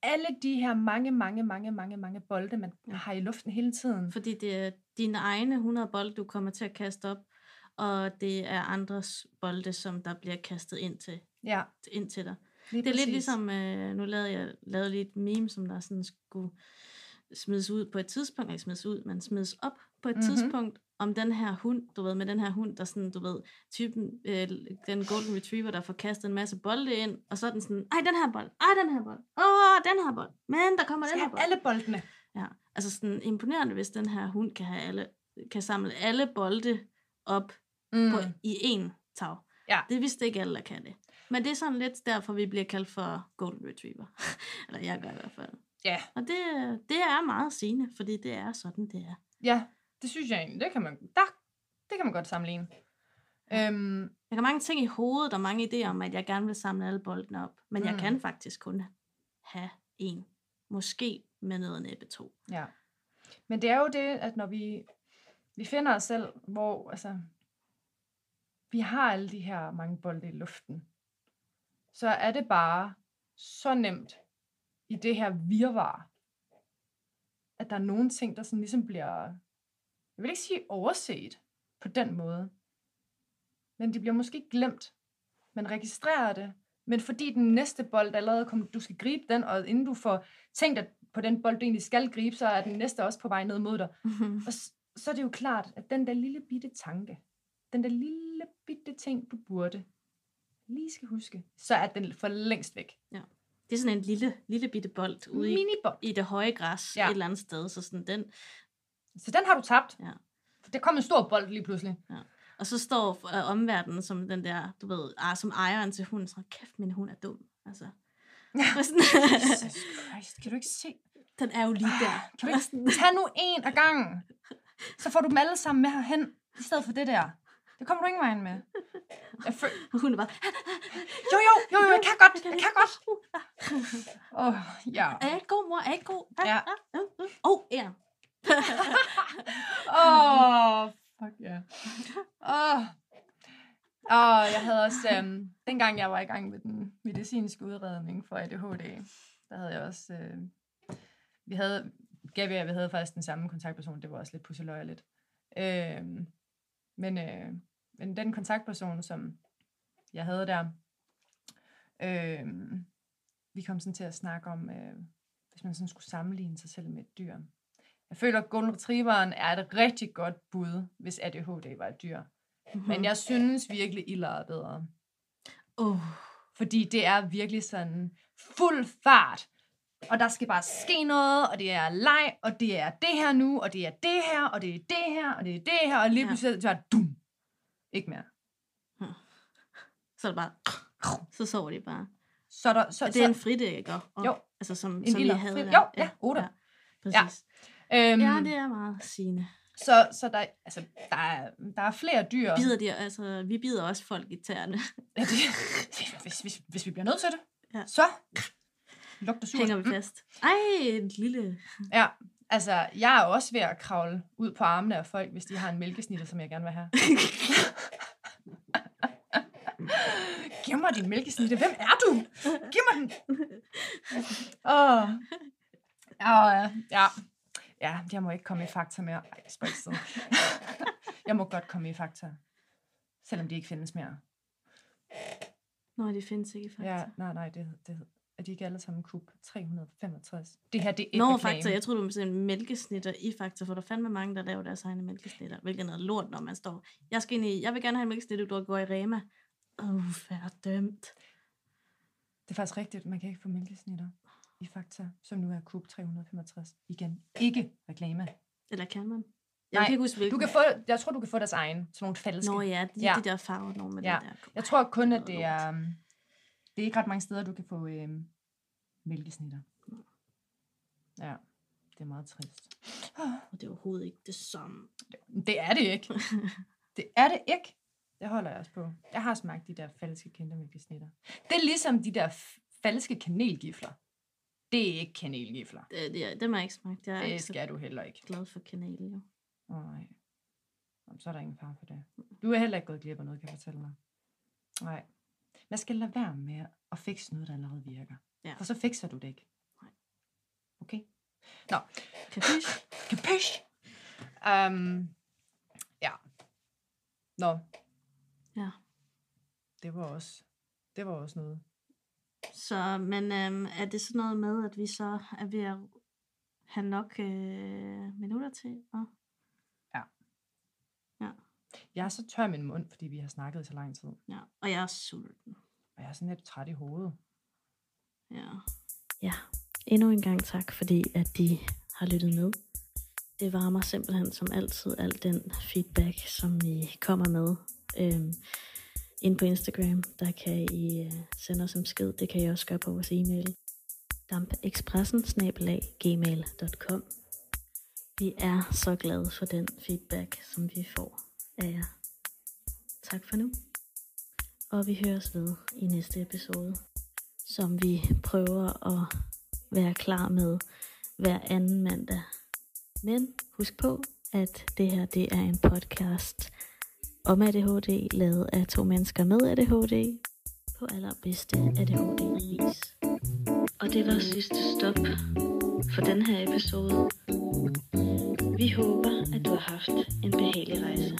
C: alle de her mange, mange, mange, mange, mange bolde, man
D: Ja.
C: har i luften hele tiden.
D: Fordi det er dine egne 100 bolde, du kommer til at kaste op, og det er andres bolde, som der bliver kastet ind til,
C: Ja,
D: ind til dig.
C: Lige
D: Det er lidt
C: præcis.
D: ligesom, øh, nu lavede jeg lavede lige et meme, som der sådan skulle smides ud på et tidspunkt, ikke smides ud, men smides op på et
C: Mhm.
D: mm-hmm. tidspunkt, om den her hund, du ved, med den her hund, der sådan, du ved, typen, øh, den golden retriever, der får kastet en masse bolde ind, og så er den sådan, ej, den her bold, ej, den her bold, åh, den her bold, men der kommer den her bold.
C: alle boldene.
D: Ja, altså sådan imponerende, hvis den her hund kan, have alle, kan samle alle bolde op
C: Mm.
D: på, i én tag.
C: Ja.
D: Det vidste ikke alle, der kan det. Men det er sådan lidt derfor, vi bliver kaldt for Golden Retriever. Eller jeg gør i hvert fald.
C: Ja.
D: Og det, det er meget sigende, fordi det er sådan, det er.
C: Ja, det synes jeg egentlig. Det kan man, der, det kan man godt sammenligne. Øhm,
D: Jeg har mange ting i hovedet og mange idéer om, at jeg gerne vil samle alle boldene op. Men mm. jeg kan faktisk kun have en. Måske med noget næppe to.
C: ja. Men det er jo det, at når vi, vi finder os selv, hvor altså, vi har alle de her mange bolde i luften, så er det bare så nemt i det her virvar, at der er nogle ting, der sådan ligesom bliver, jeg vil ikke sige overset på den måde, men de bliver måske glemt. Man registrerer det, men fordi den næste bold allerede kom, du skal gribe den, og inden du får tænkt at på den bold, du egentlig skal gribe, så er den næste også på vej ned mod dig. Og s- så er det jo klart, at den der lille bitte tanke, den der lille bitte ting, du burde lige skal huske, så er den for længst væk.
D: Det er sådan en lille, lille bitte bold ude i,
C: Minibold.
D: i det høje græs
C: Ja.
D: ja. et eller andet sted. Så sådan den,
C: Så den har du tabt.
D: Ja.
C: Der kom en stor bold lige pludselig.
D: Og så står øh, omverdenen som den der, du ved, ah, som ejeren til hunden, så kæft, min hund er dum. Altså. Og sådan,
C: Jesus Christ, kan du ikke se?
D: den er jo lige der.
C: Ah, Kan du ikke tage nu en af gangen? Så får du dem alle sammen med herhen, i stedet for det der. Det kommer du ingen vejen med. Jeg føl-
D: og hunden er bare,
C: jo, jo, jo, jo, jeg kan godt, jeg kan godt. Åh, oh, ja.
D: er jeg ikke god, mor? Er jeg ikke god? Ah,
C: Ja.
D: ah, ah, ah. Åh, ja.
C: Åh, oh, fuck ja. Yeah. Åh. Oh. Og jeg havde også, øhm, dengang jeg var i gang med den medicinske udredning for ADHD, der havde jeg også, øh, vi havde, Gabi og jeg, vi havde faktisk den samme kontaktperson, det var også lidt pusseløjerligt. Øh, men, øh, men den kontaktperson, som jeg havde der, øh, vi kom sådan til at snakke om, øh, hvis man sådan skulle sammenligne sig selv med et dyr. Jeg føler, at Golden Retrieveren er et rigtig godt bud, hvis ADHD var et dyr.
D: Mhm.
C: Men jeg synes virkelig, Iller er bedre.
D: Oh,
C: Fordi det er virkelig sådan fuld fart. Og der skal bare ske noget, og det er leg, og det er det her nu, og det er det her, og det er det her, og det er det her, og lige
D: Ja.
C: pludselig så er det dum. Ikke mere.
D: så er det bare, så sover de bare.
C: Så er der, så,
D: Og det er en
C: så,
D: fridækker. Og,
C: Jo.
D: Altså som,
C: En
D: som vi havde
C: fri-
D: der.
C: jo, ja, otter.
D: Ja, præcis.
C: øhm,
D: Ja, det er meget sigende.
C: så, så der, altså, der, er, der er flere dyr.
D: Bider de, altså, vi bider også folk i tæerne.
C: Ja, det, hvis, hvis, hvis vi bliver nødt til det,
D: Ja.
C: så lugter surt.
D: Hænger vi fast. Ej, en lille...
C: Ja, altså, jeg er også ved at kravle ud på armene af folk, hvis de har en mælkesnitter, som jeg gerne vil have. Giv mig din mælkesnitte. Hvem er du? Giv mig den. Åh. Oh. Ja, ja. Ja, jeg må ikke komme i Fakta mere. Ej, spøj til side. Jeg må godt komme i Fakta. Selvom de ikke findes mere.
D: Nå, de findes ikke faktisk.
C: Ja, nej, nej, det, det er de ikke alle sammen kub 365. Det her, det er ikke
D: Nå. Fakta, jeg troede, du ville sige mælkesnitter i Fakta, for der er fandme mange, der laver deres egne mælkesnitter, hvilket er noget lort, når man står, jeg skal ind i, jeg vil gerne have en mælkesnitte, du går i Rema. Åh, er dømt.
C: Det er faktisk rigtigt, man kan ikke få mælkesnitter i Fakta, som nu er kub 365. Igen, ikke reklame.
D: Eller kan man?
C: Nej,
D: jeg kan ikke huske, hvilken.
C: Du kan få, jeg tror, du kan få deres egen, sådan nogle falske.
D: Nå ja, de,
C: Ja.
D: de der farver, nogle med
C: Ja.
D: det der.
C: Jeg tror kun, at det er, um, det er ikke ret mange steder, du kan få øhm, mælkesnitter. Ja, det er meget trist.
D: Og det er overhovedet ikke det samme.
C: Det er det ikke. Det er det ikke. Det holder jeg også på. Jeg har smagt de der falske kindermælkesnitter. Det er ligesom de der falske kanelgifler. Det er ikke kanelgifler.
D: Det, det, dem har jeg ikke smagt. Jeg er
C: Det
D: ikke
C: skal du heller ikke.
D: glad for kanel, jo.
C: Nej. Jamen, så er der ingen far for det. Du er heller ikke gået glip af noget, kan jeg fortælle dig. Nej. Man skal lade være med at fikse noget, der allerede virker.
D: Ja.
C: For så fikser du det ikke.
D: Nej.
C: Okay? Nå,
D: Capiche?
C: Capiche? Um, ja. Nå,
D: Ja.
C: det var også, det var også noget.
D: Så, men øhm, er det sådan noget med, at vi så er ved at have nok øh, minutter til? Og...
C: Jeg er så tør i min mund, fordi vi har snakket i så lang tid.
D: Ja, og jeg er sulten.
C: Og jeg er sådan lidt træt i hovedet.
D: Ja. ja, endnu en gang tak, fordi at de har lyttet med. Det varmer simpelthen som altid al den feedback, som I kommer med. Øhm, ind på Instagram, der kan I øh, sende os en besked. Det kan I også gøre på vores e-mail. dampekspressen gmail.com Vi er så glade for den feedback, som vi får af jer. Tak for nu. Og vi høres ved i næste episode som vi prøver at være klar med hver anden mandag. Men husk på, at det her det er en podcast om ADHD, lavet af to mennesker med ADHD, på allerbedste ADHD-vis.
A: Og det var sidste stop for den her episode. Vi håber, at du har haft en behagelig rejse.